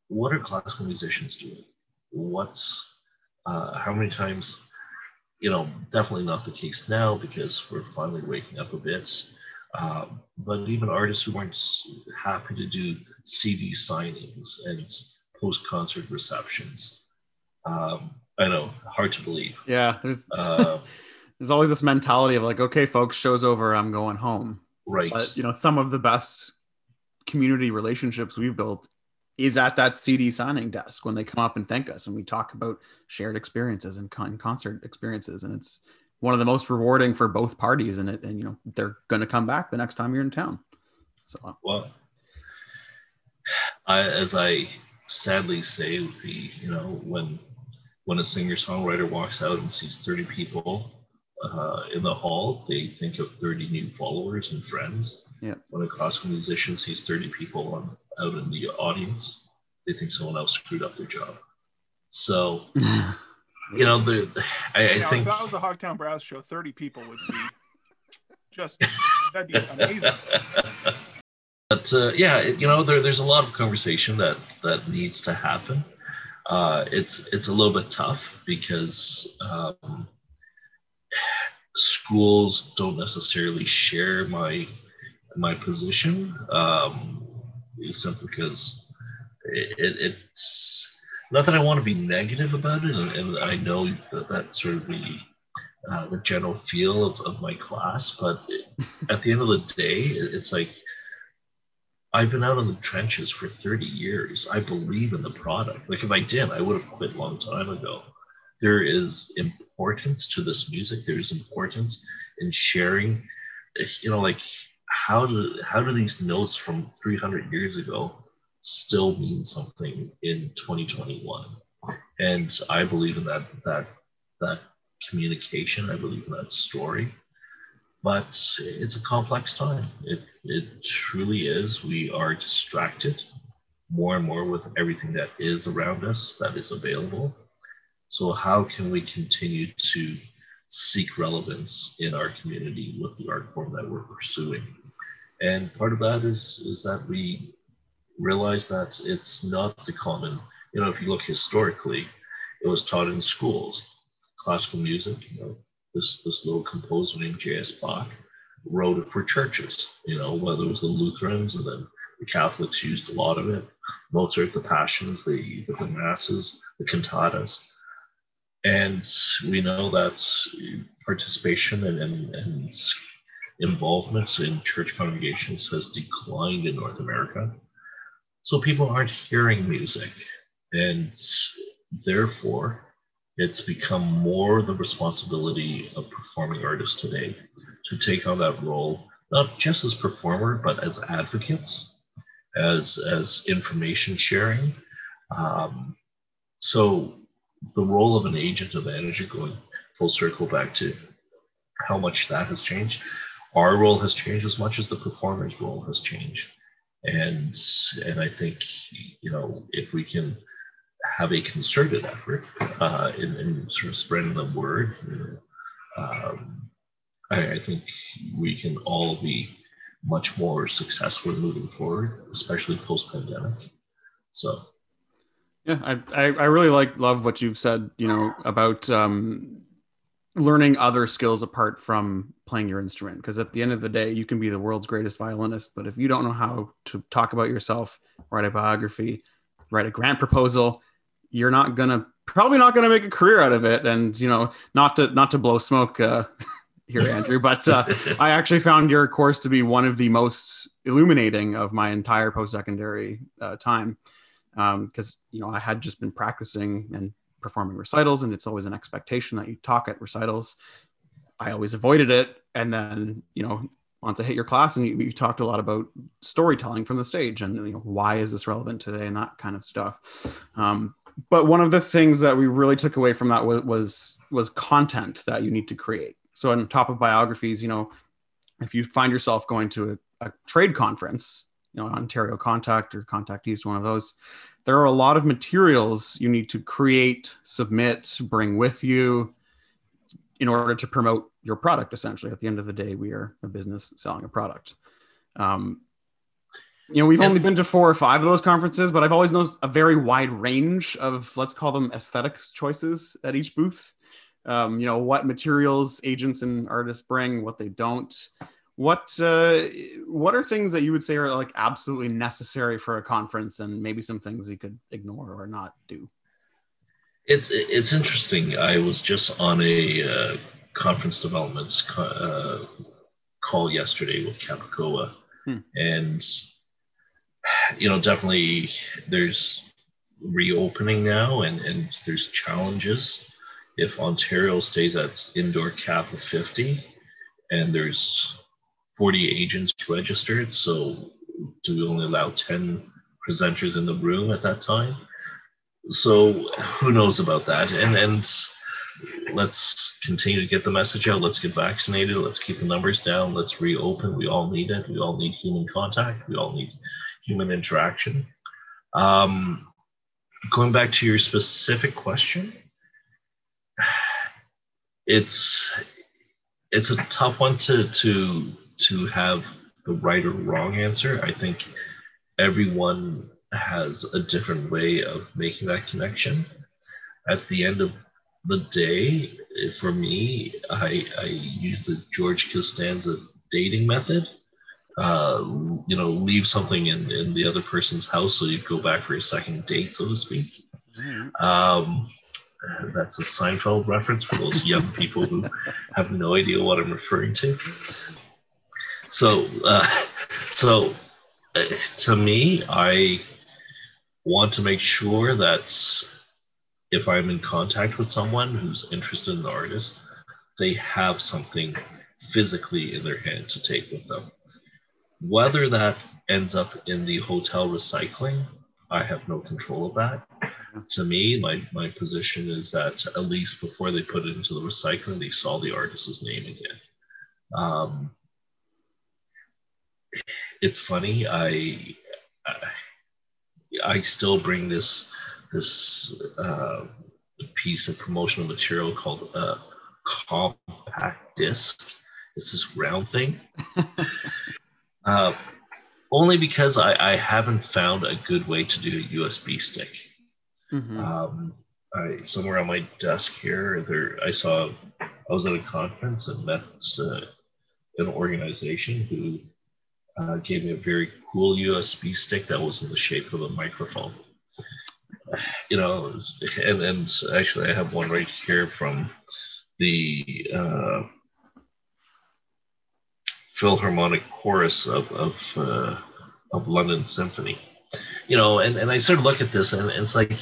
S3: What are classical musicians doing? What's uh, how many times? You know, definitely not the case now because we're finally waking up a bit um, but even artists who weren't happy to do CD signings and post concert receptions. Um, I know, hard to believe.
S2: Yeah, there's uh, [laughs] there's always this mentality of like, okay, folks, show's over, I'm going home.
S3: Right.
S2: But you know, some of the best community relationships we've built is at that CD signing desk when they come up and thank us and we talk about shared experiences and con- concert experiences and it's one of the most rewarding for both parties and it and you know they're going to come back the next time you're in town so
S3: well I, as i sadly say the you know when when a singer songwriter walks out and sees 30 people uh, in the hall they think of 30 new followers and friends
S2: yeah
S3: when a classical musician sees 30 people on, out in the audience they think someone else screwed up their job so [laughs] you know, the I, I think
S1: if that was a Hogtown Brass show, thirty people would be [laughs] just that'd be amazing. [laughs]
S3: But uh, yeah, you know, there, there's a lot of conversation that that needs to happen. Uh, it's it's a little bit tough because um, schools don't necessarily share my my position um, simply because it, it, it's not that I want to be negative about it, and, and I know that that's sort of the uh, the general feel of, of my class, but at the end of the day, it's like I've been out in the trenches for 30 years. I believe in the product. Like if I didn't, I would have quit a long time ago. There is importance to this music. There's importance in sharing. You know, like how do how do these notes from 300 years ago still mean something in 2021 and i believe in that that that communication i believe in that story but it's a complex time it it truly is we are distracted more and more with everything that is around us that is available So how can we continue to seek relevance in our community with the art form that we're pursuing? And part of that is is that we realize that it's not the common. You know, if you look historically, it was taught in schools, classical music. You know, this this little composer named J.S. Bach wrote it for churches. You know, whether it was the Lutherans and then the Catholics used a lot of it. Mozart, the Passions, the the, masses, the cantatas, and we know that participation and, and, and involvement in church congregations has declined in North America. So people aren't hearing music, and therefore, it's become more the responsibility of performing artists today to take on that role, not just as performer, but as advocates, as as information sharing. Um, so the role of an agent of energy, going full circle back to how much that has changed. Our role has changed as much as the performer's role has changed, and and I think you know if we can have a concerted effort uh, in, in sort of spreading the word, you know, um, I, I think we can all be much more successful moving forward, especially post pandemic. So
S2: yeah, I, I, I really like love what you've said, you know, about um, learning other skills apart from playing your instrument. Because at the end of the day, you can be the world's greatest violinist, but if you don't know how to talk about yourself, write a biography, write a grant proposal, you're not gonna probably not gonna make a career out of it. And you know, not to not to blow smoke uh, [laughs] here, Andrew, but uh, [laughs] I actually found your course to be one of the most illuminating of my entire post secondary uh, time because um, you know I had just been practicing and performing recitals, and it's always an expectation that you talk at recitals. I always avoided it, and then you know once I hit your class, and you, you talked a lot about storytelling from the stage, and you know why is this relevant today, and that kind of stuff. Um, but one of the things that we really took away from that was, was was content that you need to create. So on top of biographies, you know, if you find yourself going to a, a trade conference you know ontario contact or contact east one of those there are a lot of materials you need to create submit bring with you in order to promote your product essentially at the end of the day we are a business selling a product um, you know we've only been to four or five of those conferences but i've always noticed a very wide range of let's call them aesthetics choices at each booth um, you know what materials agents and artists bring what they don't what uh, what are things that you would say are like absolutely necessary for a conference, and maybe some things you could ignore or not do?
S3: It's it's interesting. I was just on a uh, conference developments uh, call yesterday with CAPACOA, hmm. and you know definitely there's reopening now, and and there's challenges. If Ontario stays at indoor cap of 50, and there's 40 agents registered. So do we only allow 10 presenters in the room at that time? So who knows about that? And and let's continue to get the message out. Let's get vaccinated. Let's keep the numbers down. Let's reopen. We all need it. We all need human contact. We all need human interaction. Um, going back to your specific question, it's it's a tough one to to to have the right or wrong answer. I think everyone has a different way of making that connection. At the end of the day, for me, I, I use the George Costanza dating method. Uh, you know, leave something in, in the other person's house so you go back for a second date, so to speak. Um, that's a Seinfeld reference for those young [laughs] people who have no idea what I'm referring to. So, uh, so uh, to me, I want to make sure that if I'm in contact with someone who's interested in the artist, they have something physically in their hand to take with them. Whether that ends up in the hotel recycling, I have no control of that. To me, my, my position is that at least before they put it into the recycling, they saw the artist's name again. Um, it's funny. I I still bring this this uh, piece of promotional material called a compact disc. It's this round thing. [laughs] uh, only because I, I haven't found a good way to do a USB stick. Mm-hmm. Um, I, somewhere on my desk here, there I saw I was at a conference and met uh, an organization who uh, gave me a very cool USB stick that was in the shape of a microphone. You know, and, and actually, I have one right here from the uh, Philharmonic Chorus of of, uh, of London Symphony. You know, and, and I sort of look at this and it's like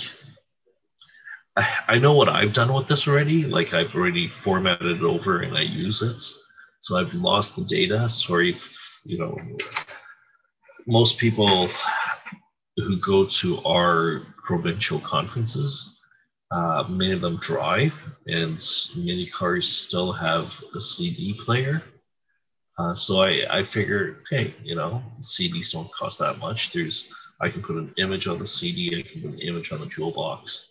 S3: I, I know what I've done with this already. Like I've already formatted it over and I use it. So I've lost the data. Sorry, you know, most people who go to our provincial conferences, uh, many of them drive, and many cars still have a CD player. Uh, so I, I figured, hey, you know, CDs don't cost that much. There's I can put an image on the CD, I can put an image on the jewel box.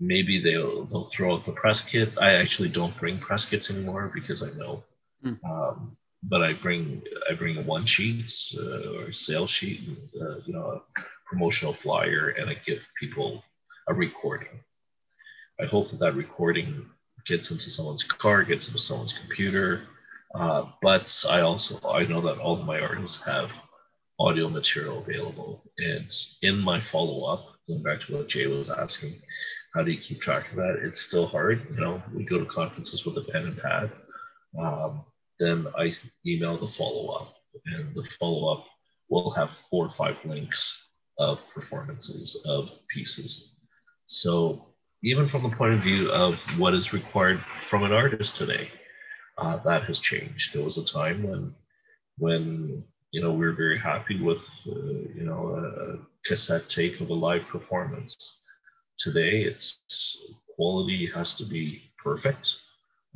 S3: Maybe they'll they'll throw out the press kit. I actually don't bring press kits anymore because I know mm. um, but I bring I bring one sheet uh, or sales sheet, uh, you know, a promotional flyer, and I give people a recording. I hope that that recording gets into someone's car, gets into someone's computer. Uh, but I also I know that all of my artists have audio material available, and in my follow up, going back to what Jay was asking, how do you keep track of that? It's still hard. You know, we go to conferences with a pen and pad. Um, then I email the follow up, and the follow up will have four or five links of performances of pieces. So even from the point of view of what is required from an artist today, uh, that has changed. There was a time when, when you know, we were very happy with, uh, you know, a cassette tape of a live performance. Today, it's quality has to be perfect.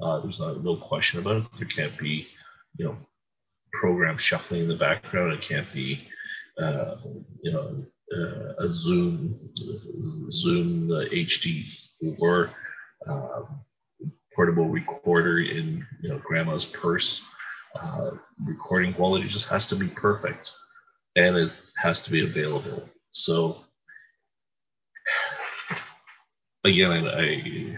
S3: Uh, there's not no question about it. There can't be, you know, program shuffling in the background. It can't be, uh, you know, uh, a Zoom, Zoom HD or portable recorder in you know grandma's purse. Uh, recording quality just has to be perfect, and it has to be available. So again, I, I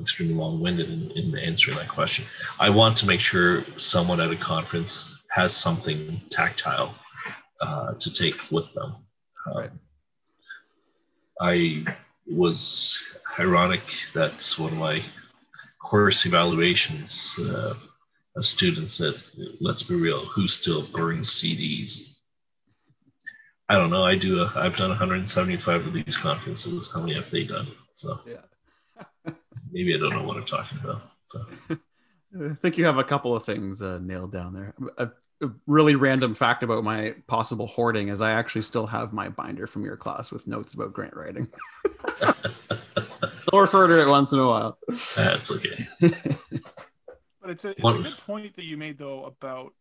S3: extremely long-winded in, in answering that question. I want to make sure someone at a conference has something tactile uh, to take with them. Um, right. I was ironic that one of my course evaluations, uh, a student said, "Let's be real, who still burns CDs?" I don't know. I do. A, I've done 175 of these conferences. How many have they done? So yeah. [laughs] maybe I don't know what I'm talking about. So. [laughs]
S2: I think you have a couple of things uh, nailed down there. A, a, really random fact about my possible hoarding is I actually still have my binder from your class with notes about grant writing. [laughs] still refer to it once in a while.
S3: That's okay. [laughs]
S1: but it's a, it's a good point that you made though about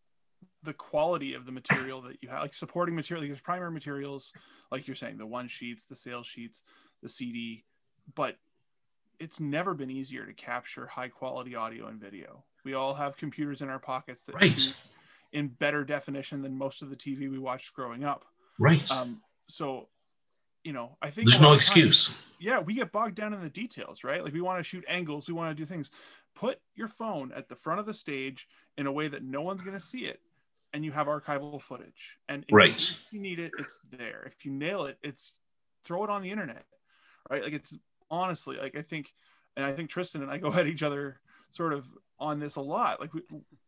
S1: the quality of the material that you have, like supporting material, because primary materials, like you're saying, the one sheets, the sales sheets, the CD, but it's never been easier to capture high quality audio and video. We all have computers in our pockets that right. shoot in better definition than most of the TV we watched growing up.
S3: Right.
S1: Um, so, you know, I think
S3: there's no excuse.
S1: Times, yeah, we get bogged down in the details, right? Like we want to shoot angles, we want to do things. Put your phone at the front of the stage in a way that no one's going to see it, and you have archival footage. And
S3: right.
S1: if you need it, it's there. If you nail it, it's throw it on the internet, right? Like it's honestly like i think and i think tristan and i go [laughs] at each other sort of on this a lot like we,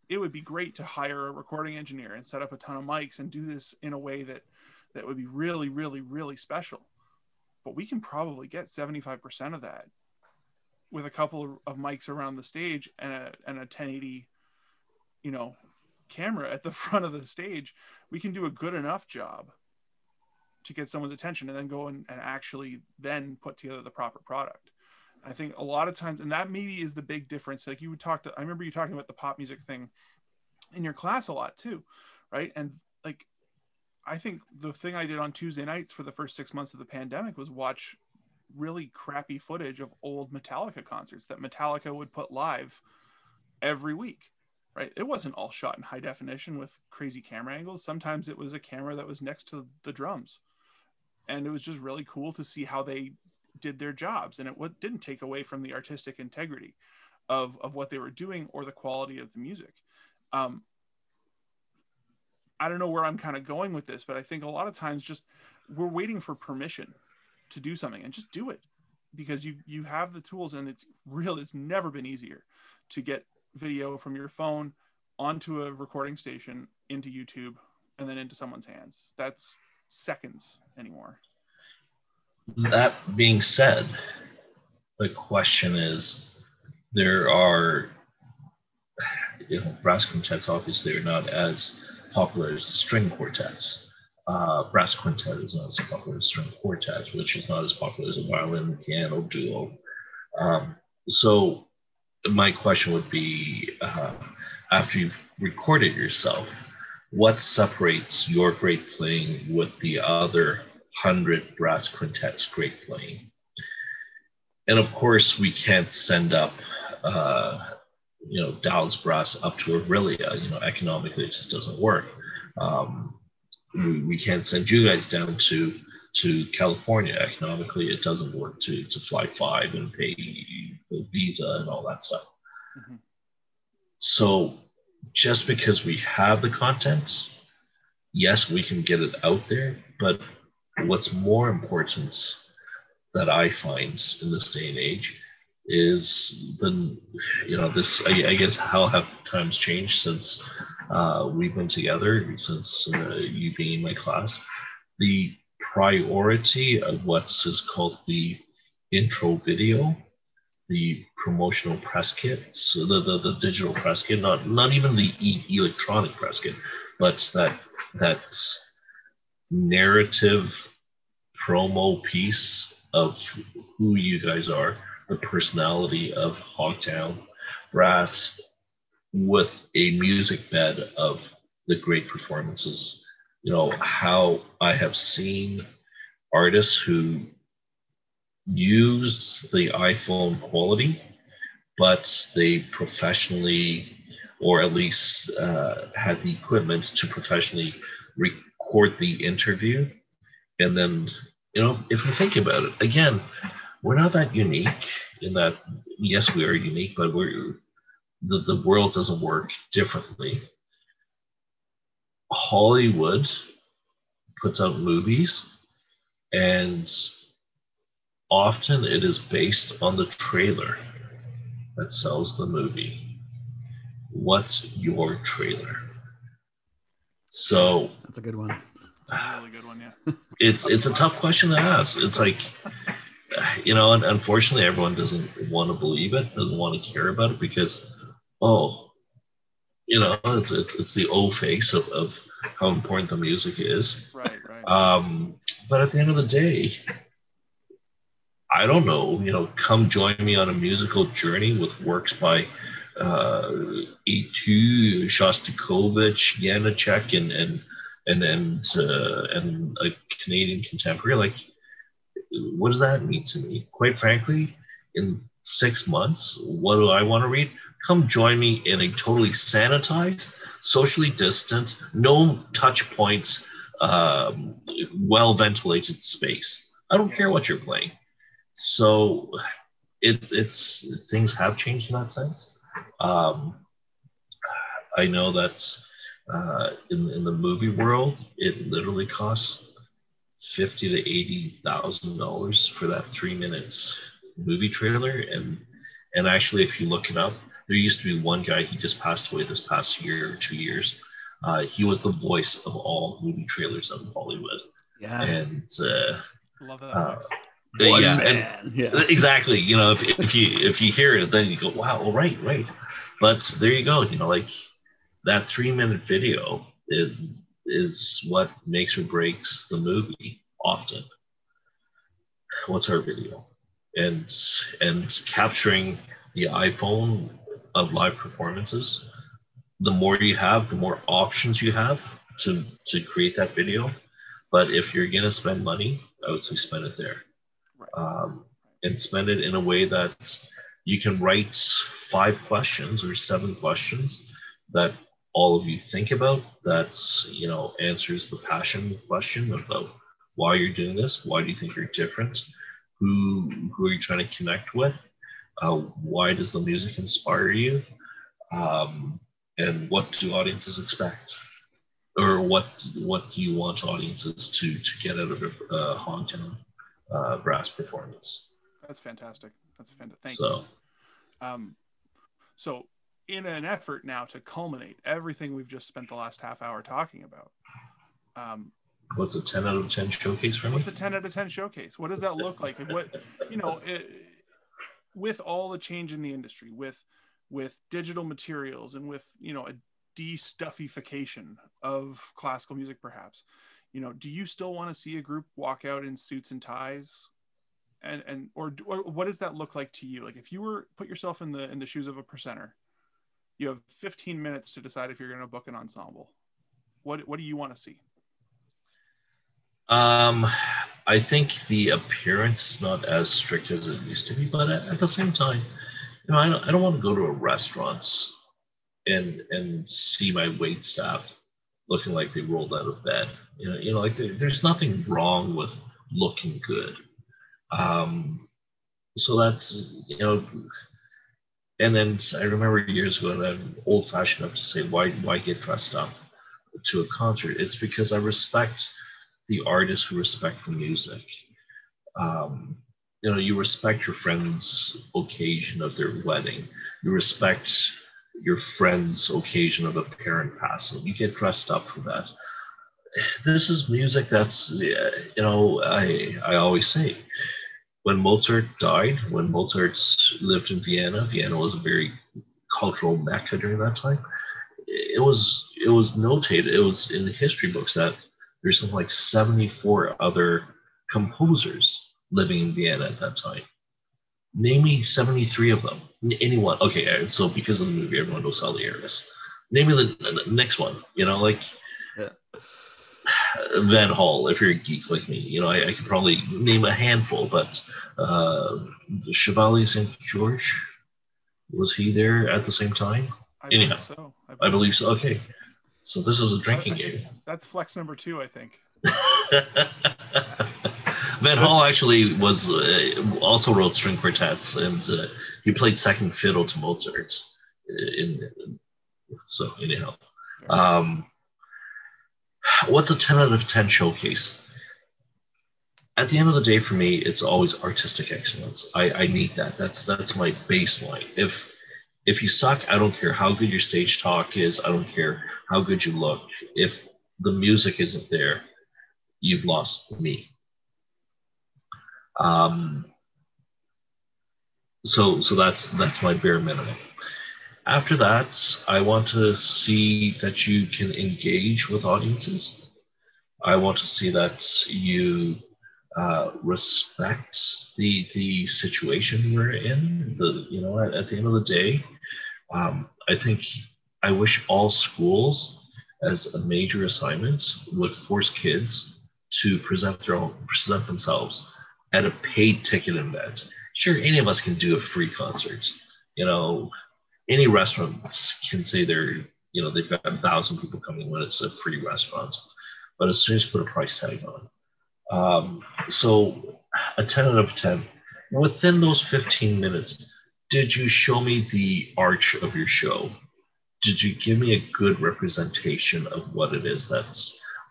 S1: it would be great to hire a recording engineer and set up a ton of mics and do this in a way that that would be really really really special but we can probably get 75% of that with a couple of, mics around the stage and a, and a 1080 you know camera at the [laughs] front of the stage we can do a good enough job to get someone's attention and then go and, and actually then put together the proper product. I think a lot of times, and that maybe is the big difference. Like you would talk to, I remember you talking about the pop music thing in your class a lot too, right? And like, I think the thing I did on Tuesday nights for the first six months of the pandemic was watch really crappy footage of old Metallica concerts that Metallica would put live every week. Right? It wasn't all shot in high definition with crazy camera angles. Sometimes it was a camera that was next to the drums. And it was just really cool to see how they did their jobs and it didn't take away from the artistic integrity of of what they were doing or the quality of the music. Um, I don't know where I'm kind of going with this, but I think a lot of times just we're waiting for permission to do something and just do it because you you have the tools and it's real it's never been easier to get video from your phone onto a recording station into YouTube and then into someone's hands. That's seconds anymore.
S3: That being said, the question is there are you know brass quintets obviously are not as popular as string quartets uh, brass quintet is not as popular as string quartet, which is not as popular as a violin piano duo. Um, so my question would be, uh, after you've recorded yourself, what separates your great playing with the other hundred brass quintets great playing? And of course, we can't send up, uh, you know, Dallas brass up to Orillia. You know, economically, it just doesn't work. Um, we, we can't send you guys down to to California. Economically, it doesn't work to to fly five and pay the visa and all that stuff. Mm-hmm. So just because we have the content, yes, we can get it out there. But what's more important that I find in this day and age is the you know this I, I guess how have times changed since uh, we've been together since uh, you being in my class. The priority of what is is called the intro video, the promotional press kit, so the, the, the digital press kit, not, not even the e- electronic press kit, but that, that narrative promo piece of who you guys are, the personality of Hogtown Brass, with a music bed of the great performances. You know, how I have seen artists who use the iPhone quality, but they professionally, or at least uh, had the equipment to professionally record the interview. And then, you know, if you think about it, again, we're not that unique in that, yes, we are unique, but we're the, the world doesn't work differently. Hollywood puts out movies, and often it is based on the trailer that sells the movie. What's your trailer? So
S2: that's a good one.
S1: That's a really good one, yeah.
S3: It's it's a tough question to ask. It's like you know, and unfortunately everyone doesn't want to believe it, doesn't want to care about it because oh, you know, it's, it's, it's the O face of, of how important the music is.
S1: Right, right.
S3: Um, but at the end of the day, I don't know, you know, come join me on a musical journey with works by uh, E2, Shostakovich, Janacek, and and and and uh, and a Canadian contemporary. Like, what does that mean to me? Quite frankly, in six months, what do I want to read? come join me in a totally sanitized, socially distant, no touch points, um, well ventilated space. I don't care what you're playing. So it, it's things have changed in that sense. Um, I know that uh, in, in the movie world, it literally costs fifty to eighty thousand dollars for that three minutes movie trailer, and and actually, if you look it up, there used to be one guy, he just passed away this past year or two years. Uh, he was the voice of all movie trailers of Hollywood.
S2: Yeah.
S3: And uh,
S1: love that. Uh,
S3: yeah, and, yeah, [laughs] exactly. You know, if, if you if you hear it, then you go, "Wow, well, right, right." But there you go. You know, like that three minute video is is what makes or breaks the movie often. What's our video? And and capturing the iPhone of live performances. The more you have, the more options you have to to create that video. But if you're gonna spend money, I would say spend it there. Um, and spend it in a way that you can write five questions or seven questions that all of you think about that you know answers the passion question about why you're doing this why do you think you're different who who are you trying to connect with uh, why does the music inspire you um, and what do audiences expect or what what do you want audiences to to get out of a uh, Hogtown uh, brass performance?
S1: That's fantastic. That's fantastic. Thank
S3: so,
S1: you. Um, so in an effort now to culminate everything we've just spent the last half hour talking about, um,
S3: what's a 10 out of 10 showcase for me?
S1: What's a 10 out of 10 showcase? What does that look like? And what, you know, it, with all the change in the industry, with with digital materials and with you know a de-stuffification of classical music perhaps you know do you still want to see a group walk out in suits and ties and and or, or what does that look like to you like if you were put yourself in the in the shoes of a presenter you have 15 minutes to decide if you're going to book an ensemble what what do you want to see
S3: um i think the appearance is not as strict as it used to be but at, the same time you know, I don't, I don't want to go to a restaurant and and see my wait staff looking like they rolled out of bed. You know, you know, like there, there's nothing wrong with looking good. Um, so that's you know, and then I remember years ago, I'm old fashioned enough to say, why why get dressed up to a concert? It's because I respect the artists who respect the music. Um, you know you respect your friend's occasion of their wedding you respect your friend's occasion of a parent passing you get dressed up for that this is music that's you know i i always say when mozart died when mozart lived in vienna vienna was a very cultural mecca during that time it was it was notated it was in the history books that there's something like 74 other composers living in Vienna at that time. Name me 73 of them. Anyone. Okay, so because of the movie, everyone knows Salieri. Name me the, the next one. You know, like yeah. Vanhal, if you're a geek like me. You know, I, I could probably name a handful, but uh, Chevalier St. George, was he there at the same time?
S1: I Anyhow, believe so.
S3: I believe, I believe so. so. Okay. So this is a drinking game.
S1: That's flex number two, I think. [laughs]
S3: Vanhal actually was uh, also wrote string quartets, and uh, he played second fiddle to Mozart. In, in so anyhow, um, what's a ten out of ten showcase? At the end of the day, for me, it's always artistic excellence. I, I need that. That's that's my baseline. If if you suck, I don't care how good your stage talk is. I don't care how good you look. If the music isn't there, you've lost me. Um, so so that's that's my bare minimum. After that, I want to see that you can engage with audiences. I want to see that you uh, respect the the situation we're in. The you know at, at the end of the day, um, I think I wish all schools as a major assignment would force kids to present their own present themselves at a paid ticket event. Sure, any of us can do a free concert. You know, any restaurant can say they're, you know, they've got a thousand people coming when it's a free restaurant. But as soon as you put a price tag on, um, so a 10 out of 10, within those 15 minutes, did you show me the arch of your show? Did you give me a good representation of what it is that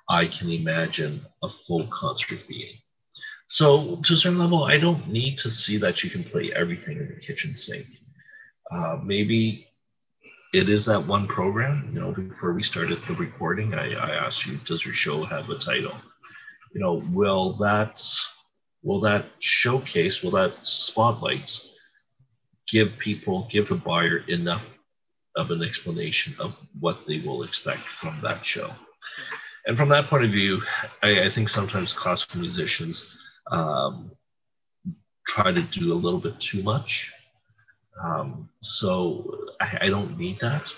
S3: I can imagine a full concert being? So to a certain level, I don't need to see that you can play everything in the kitchen sink. Uh, maybe it is that one program. You know, before we started the recording, I, I asked you, does your show have a title? You know, will that will that showcase, will that spotlights give people, give the buyer enough of an explanation of what they will expect from that show? And from that point of view, I, I think sometimes classical musicians um, try to do a little bit too much. Um, so I, I, don't need that.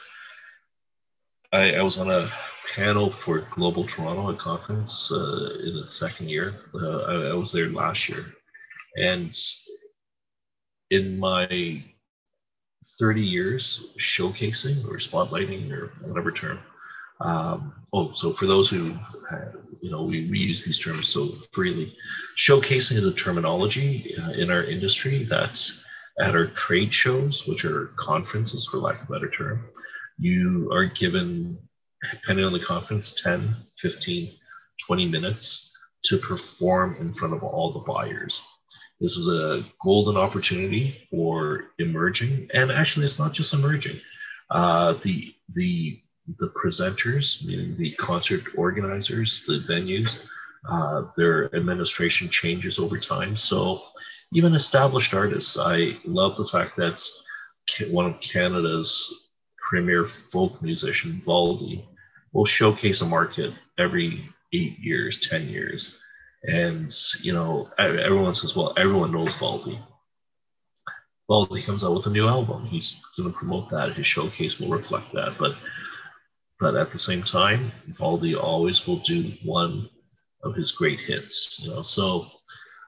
S3: I, I, was on a panel for Global Toronto, a conference uh, in its second year. Uh, I, I, was there last year. And in my 30 years showcasing or spotlighting or whatever term, um, oh, so for those who, uh, you know, we, we use these terms so freely. Showcasing is a terminology uh, in our industry that's at our trade shows, which are conferences, for lack of a better term. You are given, depending on the conference, 10, 15, 20 minutes to perform in front of all the buyers. This is a golden opportunity for emerging, and actually, it's not just emerging. Uh, the the the presenters, meaning the concert organizers, the venues, uh, their administration changes over time. So even established artists, I love the fact that one of Canada's premier folk musician, Valdy, will showcase a market every eight years, 10 years. And, you know, everyone says, well, everyone knows Valdy. Valdy comes out with a new album. He's going to promote that. His showcase will reflect that. But but at the same time, Valdy always will do one of his great hits. You know, so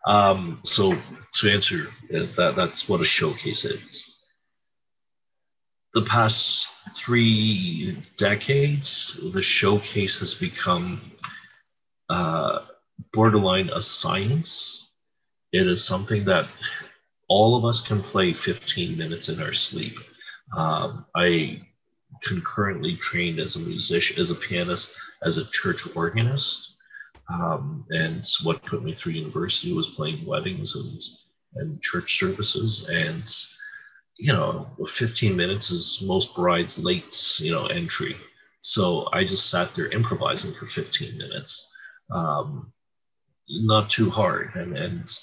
S3: um, so to answer that, that's what a showcase is. The past three decades, the showcase has become uh, borderline a science. It is something that all of us can play 15 minutes in our sleep. Um, I concurrently trained as a musician, as a pianist, as a church organist. Um, and what put me through university was playing weddings and, and church services. And, you know, 15 minutes is most brides' late, you know, entry. So I just sat there improvising for 15 minutes. Um, not too hard. And, and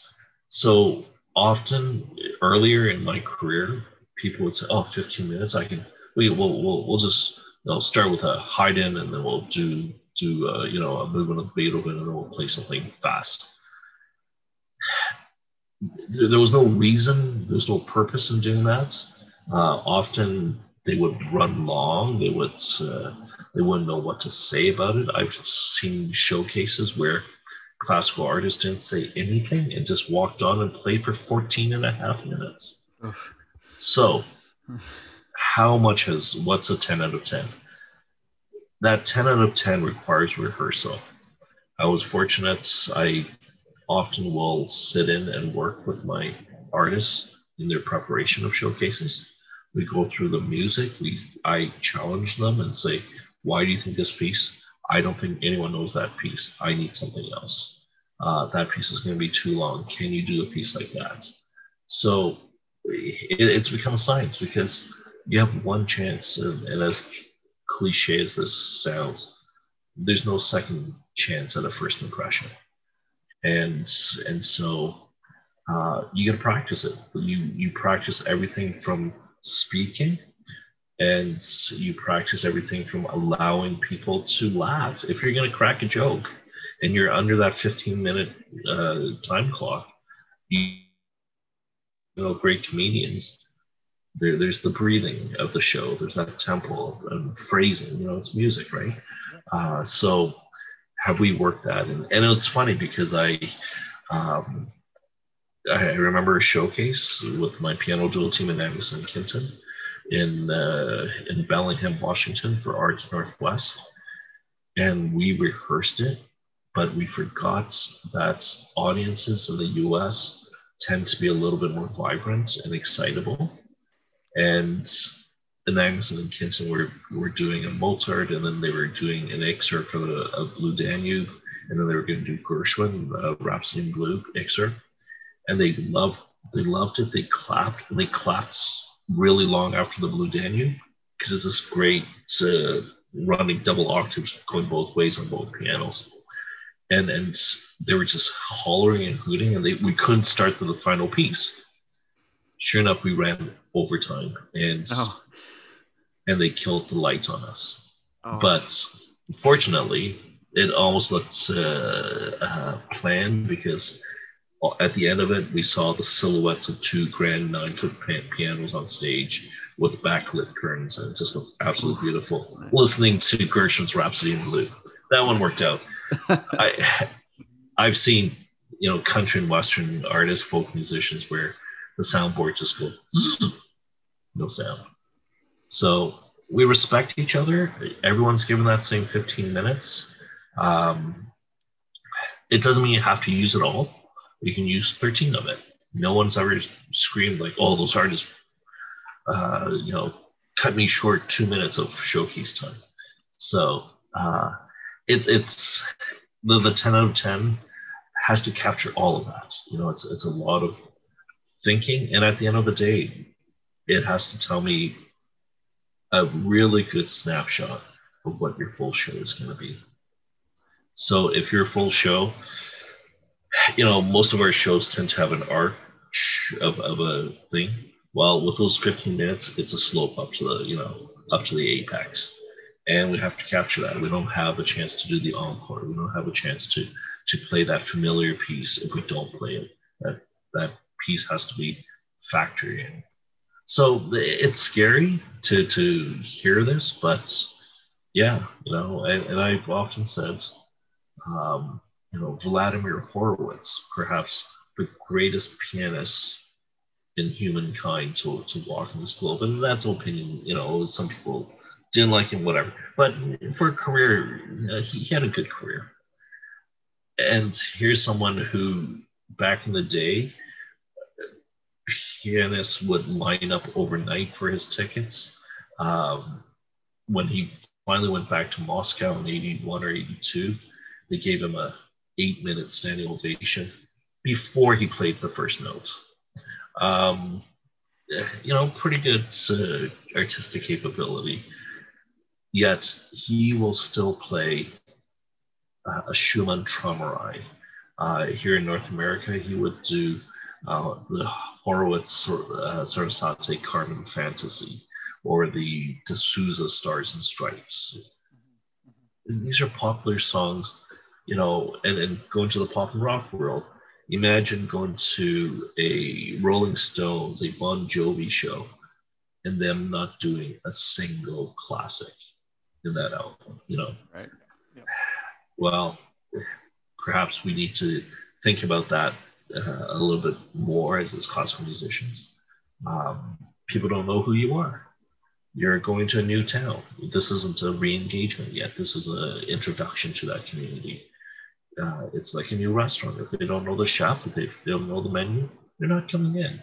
S3: so often earlier in my career, people would say, oh, 15 minutes, I can we will we'll, we'll just know, start with a Haydn and then we'll do do uh, you know a movement of Beethoven and we'll play something fast. There was no reason, there's no purpose in doing that. Uh, often they would run long. They would uh, they wouldn't know what to say about it. I've seen showcases where classical artists didn't say anything and just walked on and played for 14 and a half minutes. Oof. So how much has what's a 10 out of 10 that 10 out of 10 requires rehearsal. I was fortunate. I often will sit in and work with my artists in their preparation of showcases. We go through the music. We i challenge them and say why do you think this piece? I don't think anyone knows that piece. I need something else. Uh, that piece is going to be too long. Can you do a piece like that? So it, it's become science because you have one chance, and, and as cliche as this sounds, there's no second chance at a first impression, and and so uh, you got to practice it. You you practice everything from speaking, and you practice everything from allowing people to laugh. If you're to crack a joke, and you're under that 15 minute uh, time clock, you know great comedians there, there's the breathing of the show. There's that tempo and phrasing. You know, it's music, right? Uh, so have we worked that? And, and it's funny because I, um, I remember a showcase with my piano dual team Anagnoson and Kinton in uh, in Bellingham, Washington for Arts Northwest, and we rehearsed it, but we forgot that audiences in the U.S. tend to be a little bit more vibrant and excitable and the Anagnoson and Kinton were, were doing a Mozart, and then they were doing an excerpt from a, a Blue Danube, and then they were going to do Gershwin, uh, Rhapsody in Blue excerpt, and they loved they loved it. They clapped, and they clapped really long after the Blue Danube because it's this great uh, running double octaves going both ways on both pianos, and and they were just hollering and hooting, and they we couldn't start to the final piece. Sure enough, we ran overtime and oh. and they killed the lights on us. Oh. But fortunately, it almost looked uh, uh, planned because at the end of it, we saw the silhouettes of two grand nine foot pianos on stage with backlit curtains, and it just looked absolutely beautiful. Nice. Listening to Gershwin's Rhapsody in Blue, that one worked out. [laughs] I I've seen you know, country and western artists, folk musicians, where the soundboard just goes no sound. So we respect each other. Everyone's given that same 15 minutes. Um, it doesn't mean you have to use it all. You can use 13 of it. No one's ever screamed like, "Oh, those artists, uh, you know, cut me short two minutes of showcase time." So uh, it's it's the, the 10 out of 10 has to capture all of that. You know, it's it's a lot of thinking, and at the end of the day, it has to tell me a really good snapshot of what your full show is going to be. So if your full show, you know, most of our shows tend to have an arch of, of a thing. Well, with those 15 minutes, it's a slope up to the, you know, up to the apex. And we have to capture that. We don't have a chance to do the encore. We don't have a chance to to play that familiar piece if we don't play it. That that piece has to be factored in. So it's scary to to hear this, but yeah, you know, and, and I've often said, um, you know, Vladimir Horowitz, perhaps the greatest pianist in humankind to, to walk in this globe. And that's an opinion, you know, some people didn't like him, whatever. But for a career, uh, he, he had a good career. And here's someone who, back in the day, pianists would line up overnight for his tickets. Um, when he finally went back to Moscow in 81 or 82, they gave him a eight minute standing ovation before he played the first note. Um, you know, pretty good uh, artistic capability. Yet he will still play uh, a Schumann Traumerei. Uh, here in North America, he would do uh, the Horowitz uh, Sarasate Carmen Fantasy or the D'Souza Stars and Stripes. And these are popular songs, you know, and, and going to the pop and rock world. Imagine going to a Rolling Stones, a Bon Jovi show, and them not doing a single classic in that album, you know?
S2: Right.
S3: Yeah. Well, perhaps we need to think about that uh, a little bit more as, as classical musicians. Um, people don't know who you are. You're going to a new town. This isn't a re-engagement yet. This is an introduction to that community. Uh, it's like a new restaurant. If they don't know the chef, if they, they don't know the menu, they're not coming in.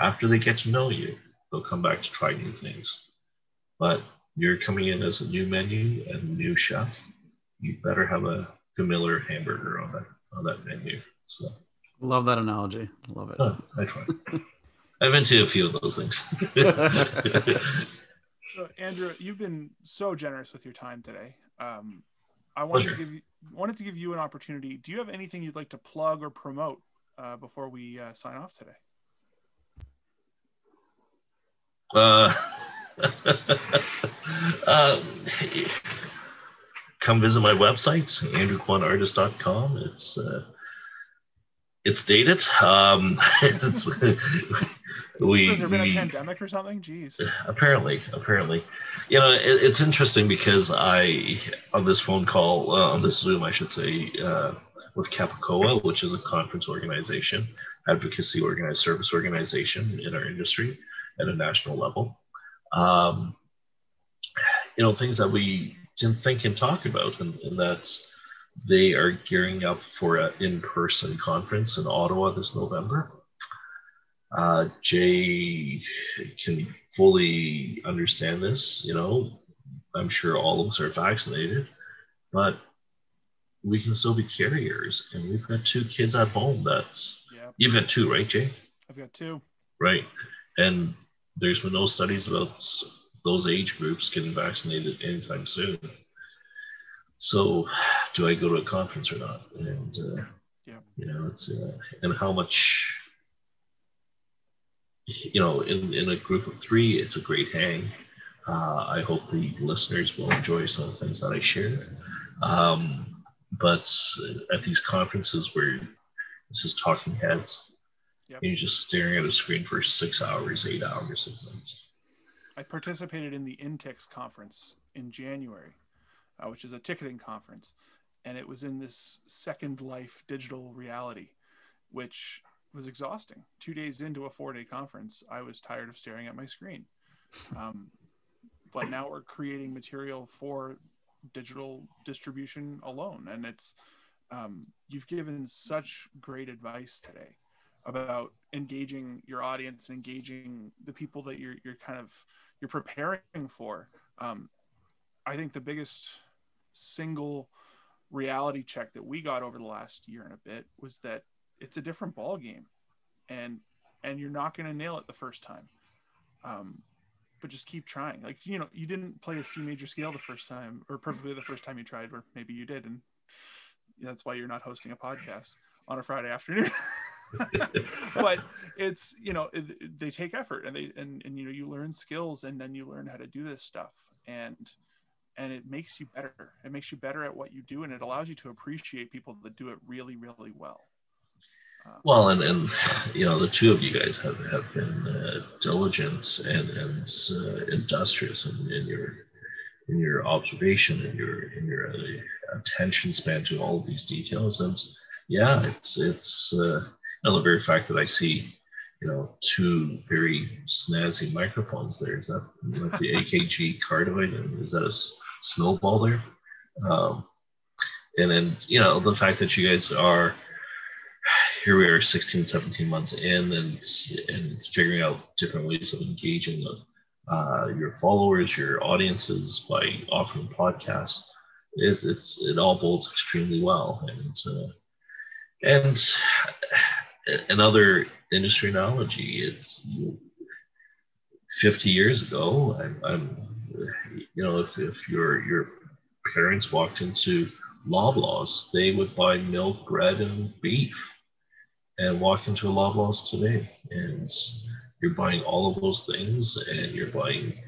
S3: After they get to know you, they'll come back to try new things. But you're coming in as a new menu and new chef. You better have a familiar hamburger on that on that menu. So
S2: Love that analogy. Love it.
S3: Oh, I try. I've been to a few of those things. [laughs]
S1: so, Andrew, you've been so generous with your time today. Um, I wanted Pleasure. to give you wanted to give you an opportunity. Do you have anything you'd like to plug or promote uh, before we uh, sign off today?
S3: Uh, uh, [laughs] come visit my website, andrewkwanartist.com. It's uh, it's dated. Um, [laughs] it's,
S1: we, Has there been we, a pandemic or something? Jeez.
S3: Apparently, apparently, you know, it, it's interesting because I on this phone call uh, on this Zoom, I should say, uh, with CAPACOA, which is a conference organization, advocacy organized service organization in our industry at a national level. Um, you know, things that we didn't think and talk about, and, and that's they are gearing up for an in-person conference in Ottawa this November. Uh, Jay can fully understand this. You know, I'm sure all of us are vaccinated, but we can still be carriers, and we've got two kids at home. That's yep. you've got two, right, Jay?
S1: I've got two.
S3: Right, and there's been no studies about those age groups getting vaccinated anytime soon. So, do I go to a conference or not? And uh, yeah, you know, it's uh, and how much. You know, in, in a group of three, it's a great hang. Uh, I hope the listeners will enjoy some of the things that I share. Um, but at these conferences where it's just talking heads, yep. you're just staring at a screen for six hours, eight hours.
S1: I participated in the INTIX conference in January uh, which is a ticketing conference. and it was in this second life digital reality, which was exhausting. Two days into a four day conference, I was tired of staring at my screen. Um, but now we're creating material for digital distribution alone, and it's um, you've given such great advice today about engaging your audience and engaging the people that you're you're kind of you're preparing for. Um, I think the biggest single reality check that we got over the last year and a bit was that it's a different ball game, and and you're not going to nail it the first time. Um, but just keep trying. Like you know, you didn't play a C major scale the first time, or perfectly the first time you tried, or maybe you did, and that's why you're not hosting a podcast on a Friday afternoon. [laughs] but it's you know it, they take effort and they and, and you know you learn skills and then you learn how to do this stuff and and it makes you better. It makes you better at what you do and it allows you to appreciate people that do it really really well.
S3: Um, well and and you know the two of you guys have have been uh, diligent and and uh, industrious in, in your in your observation and your in your uh, attention span to all these details. And yeah it's it's uh, the very fact that I see, you know, two very snazzy microphones there is that that's the AKG cardioid and is that a snowball there? Um, and then you know the fact that you guys are here we are 16 17 months in and and figuring out different ways of engaging the, uh, your followers your audiences by offering podcasts it, it's it all bolts extremely well and uh, and another industry analogy. It's 50 years ago. I'm, I'm you know, if, if your your parents walked into Loblaws, they would buy milk, bread, and beef, and walk into a Loblaws today, and you're buying all of those things, and you're buying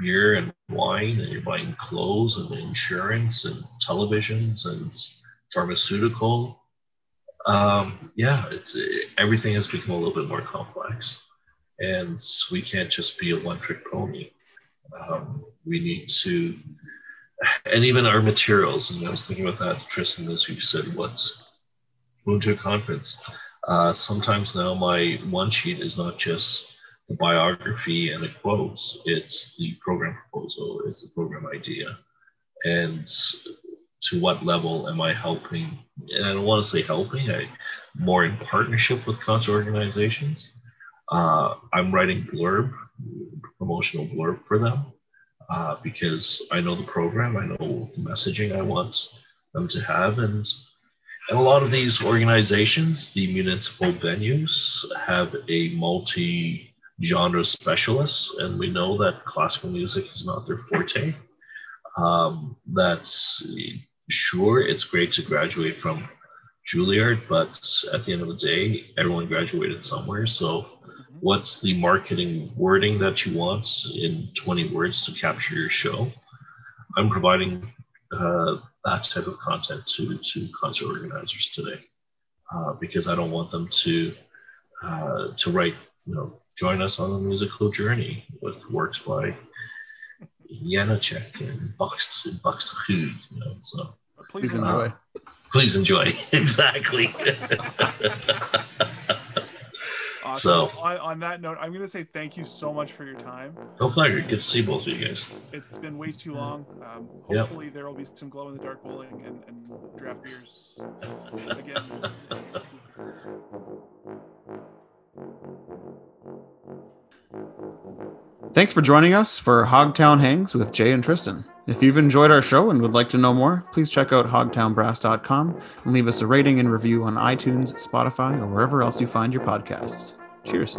S3: beer and wine, and you're buying clothes and insurance and televisions and pharmaceutical. Um, yeah, it's everything has become a little bit more complex, and we can't just be a one-trick pony. Um, we need to, and even our materials. And I was thinking about that, Tristan, as you said, what's going to a conference. Uh, sometimes now my one sheet is not just the biography and the quotes; it's the program proposal, it's the program idea, and to what level am I helping? And I don't want to say helping, I more in partnership with concert organizations. Uh, I'm writing blurb, promotional blurb for them uh, because I know the program, I know the messaging I want them to have, and and a lot of these organizations, the municipal venues, have a multi genre specialist, and we know that classical music is not their forte. Um, that's sure, it's great to graduate from Juilliard, but at the end of the day, everyone graduated somewhere. So. What's the marketing wording that you want in 20 words to capture your show? I'm providing uh, that type of content to, to concert organizers today uh, because I don't want them to uh, to write, you know, join us on the musical journey with works by Janacek and Buxtehude, you know, so
S2: Please enjoy. Uh,
S3: please enjoy. [laughs] exactly. [laughs]
S1: awesome. So, on, on, that note, I'm going to say thank you so much for your time.
S3: No pleasure. Good to see both of you guys.
S1: It's been way too long. Um, hopefully, yep. there will be some glow in the dark bowling and, and draft beers again. [laughs] [laughs]
S2: Thanks for joining us for Hogtown Hangs with Jay and Tristan. If you've enjoyed our show and would like to know more, please check out hogtownbrass.com and leave us a rating and review on iTunes, Spotify, or wherever else you find your podcasts. Cheers.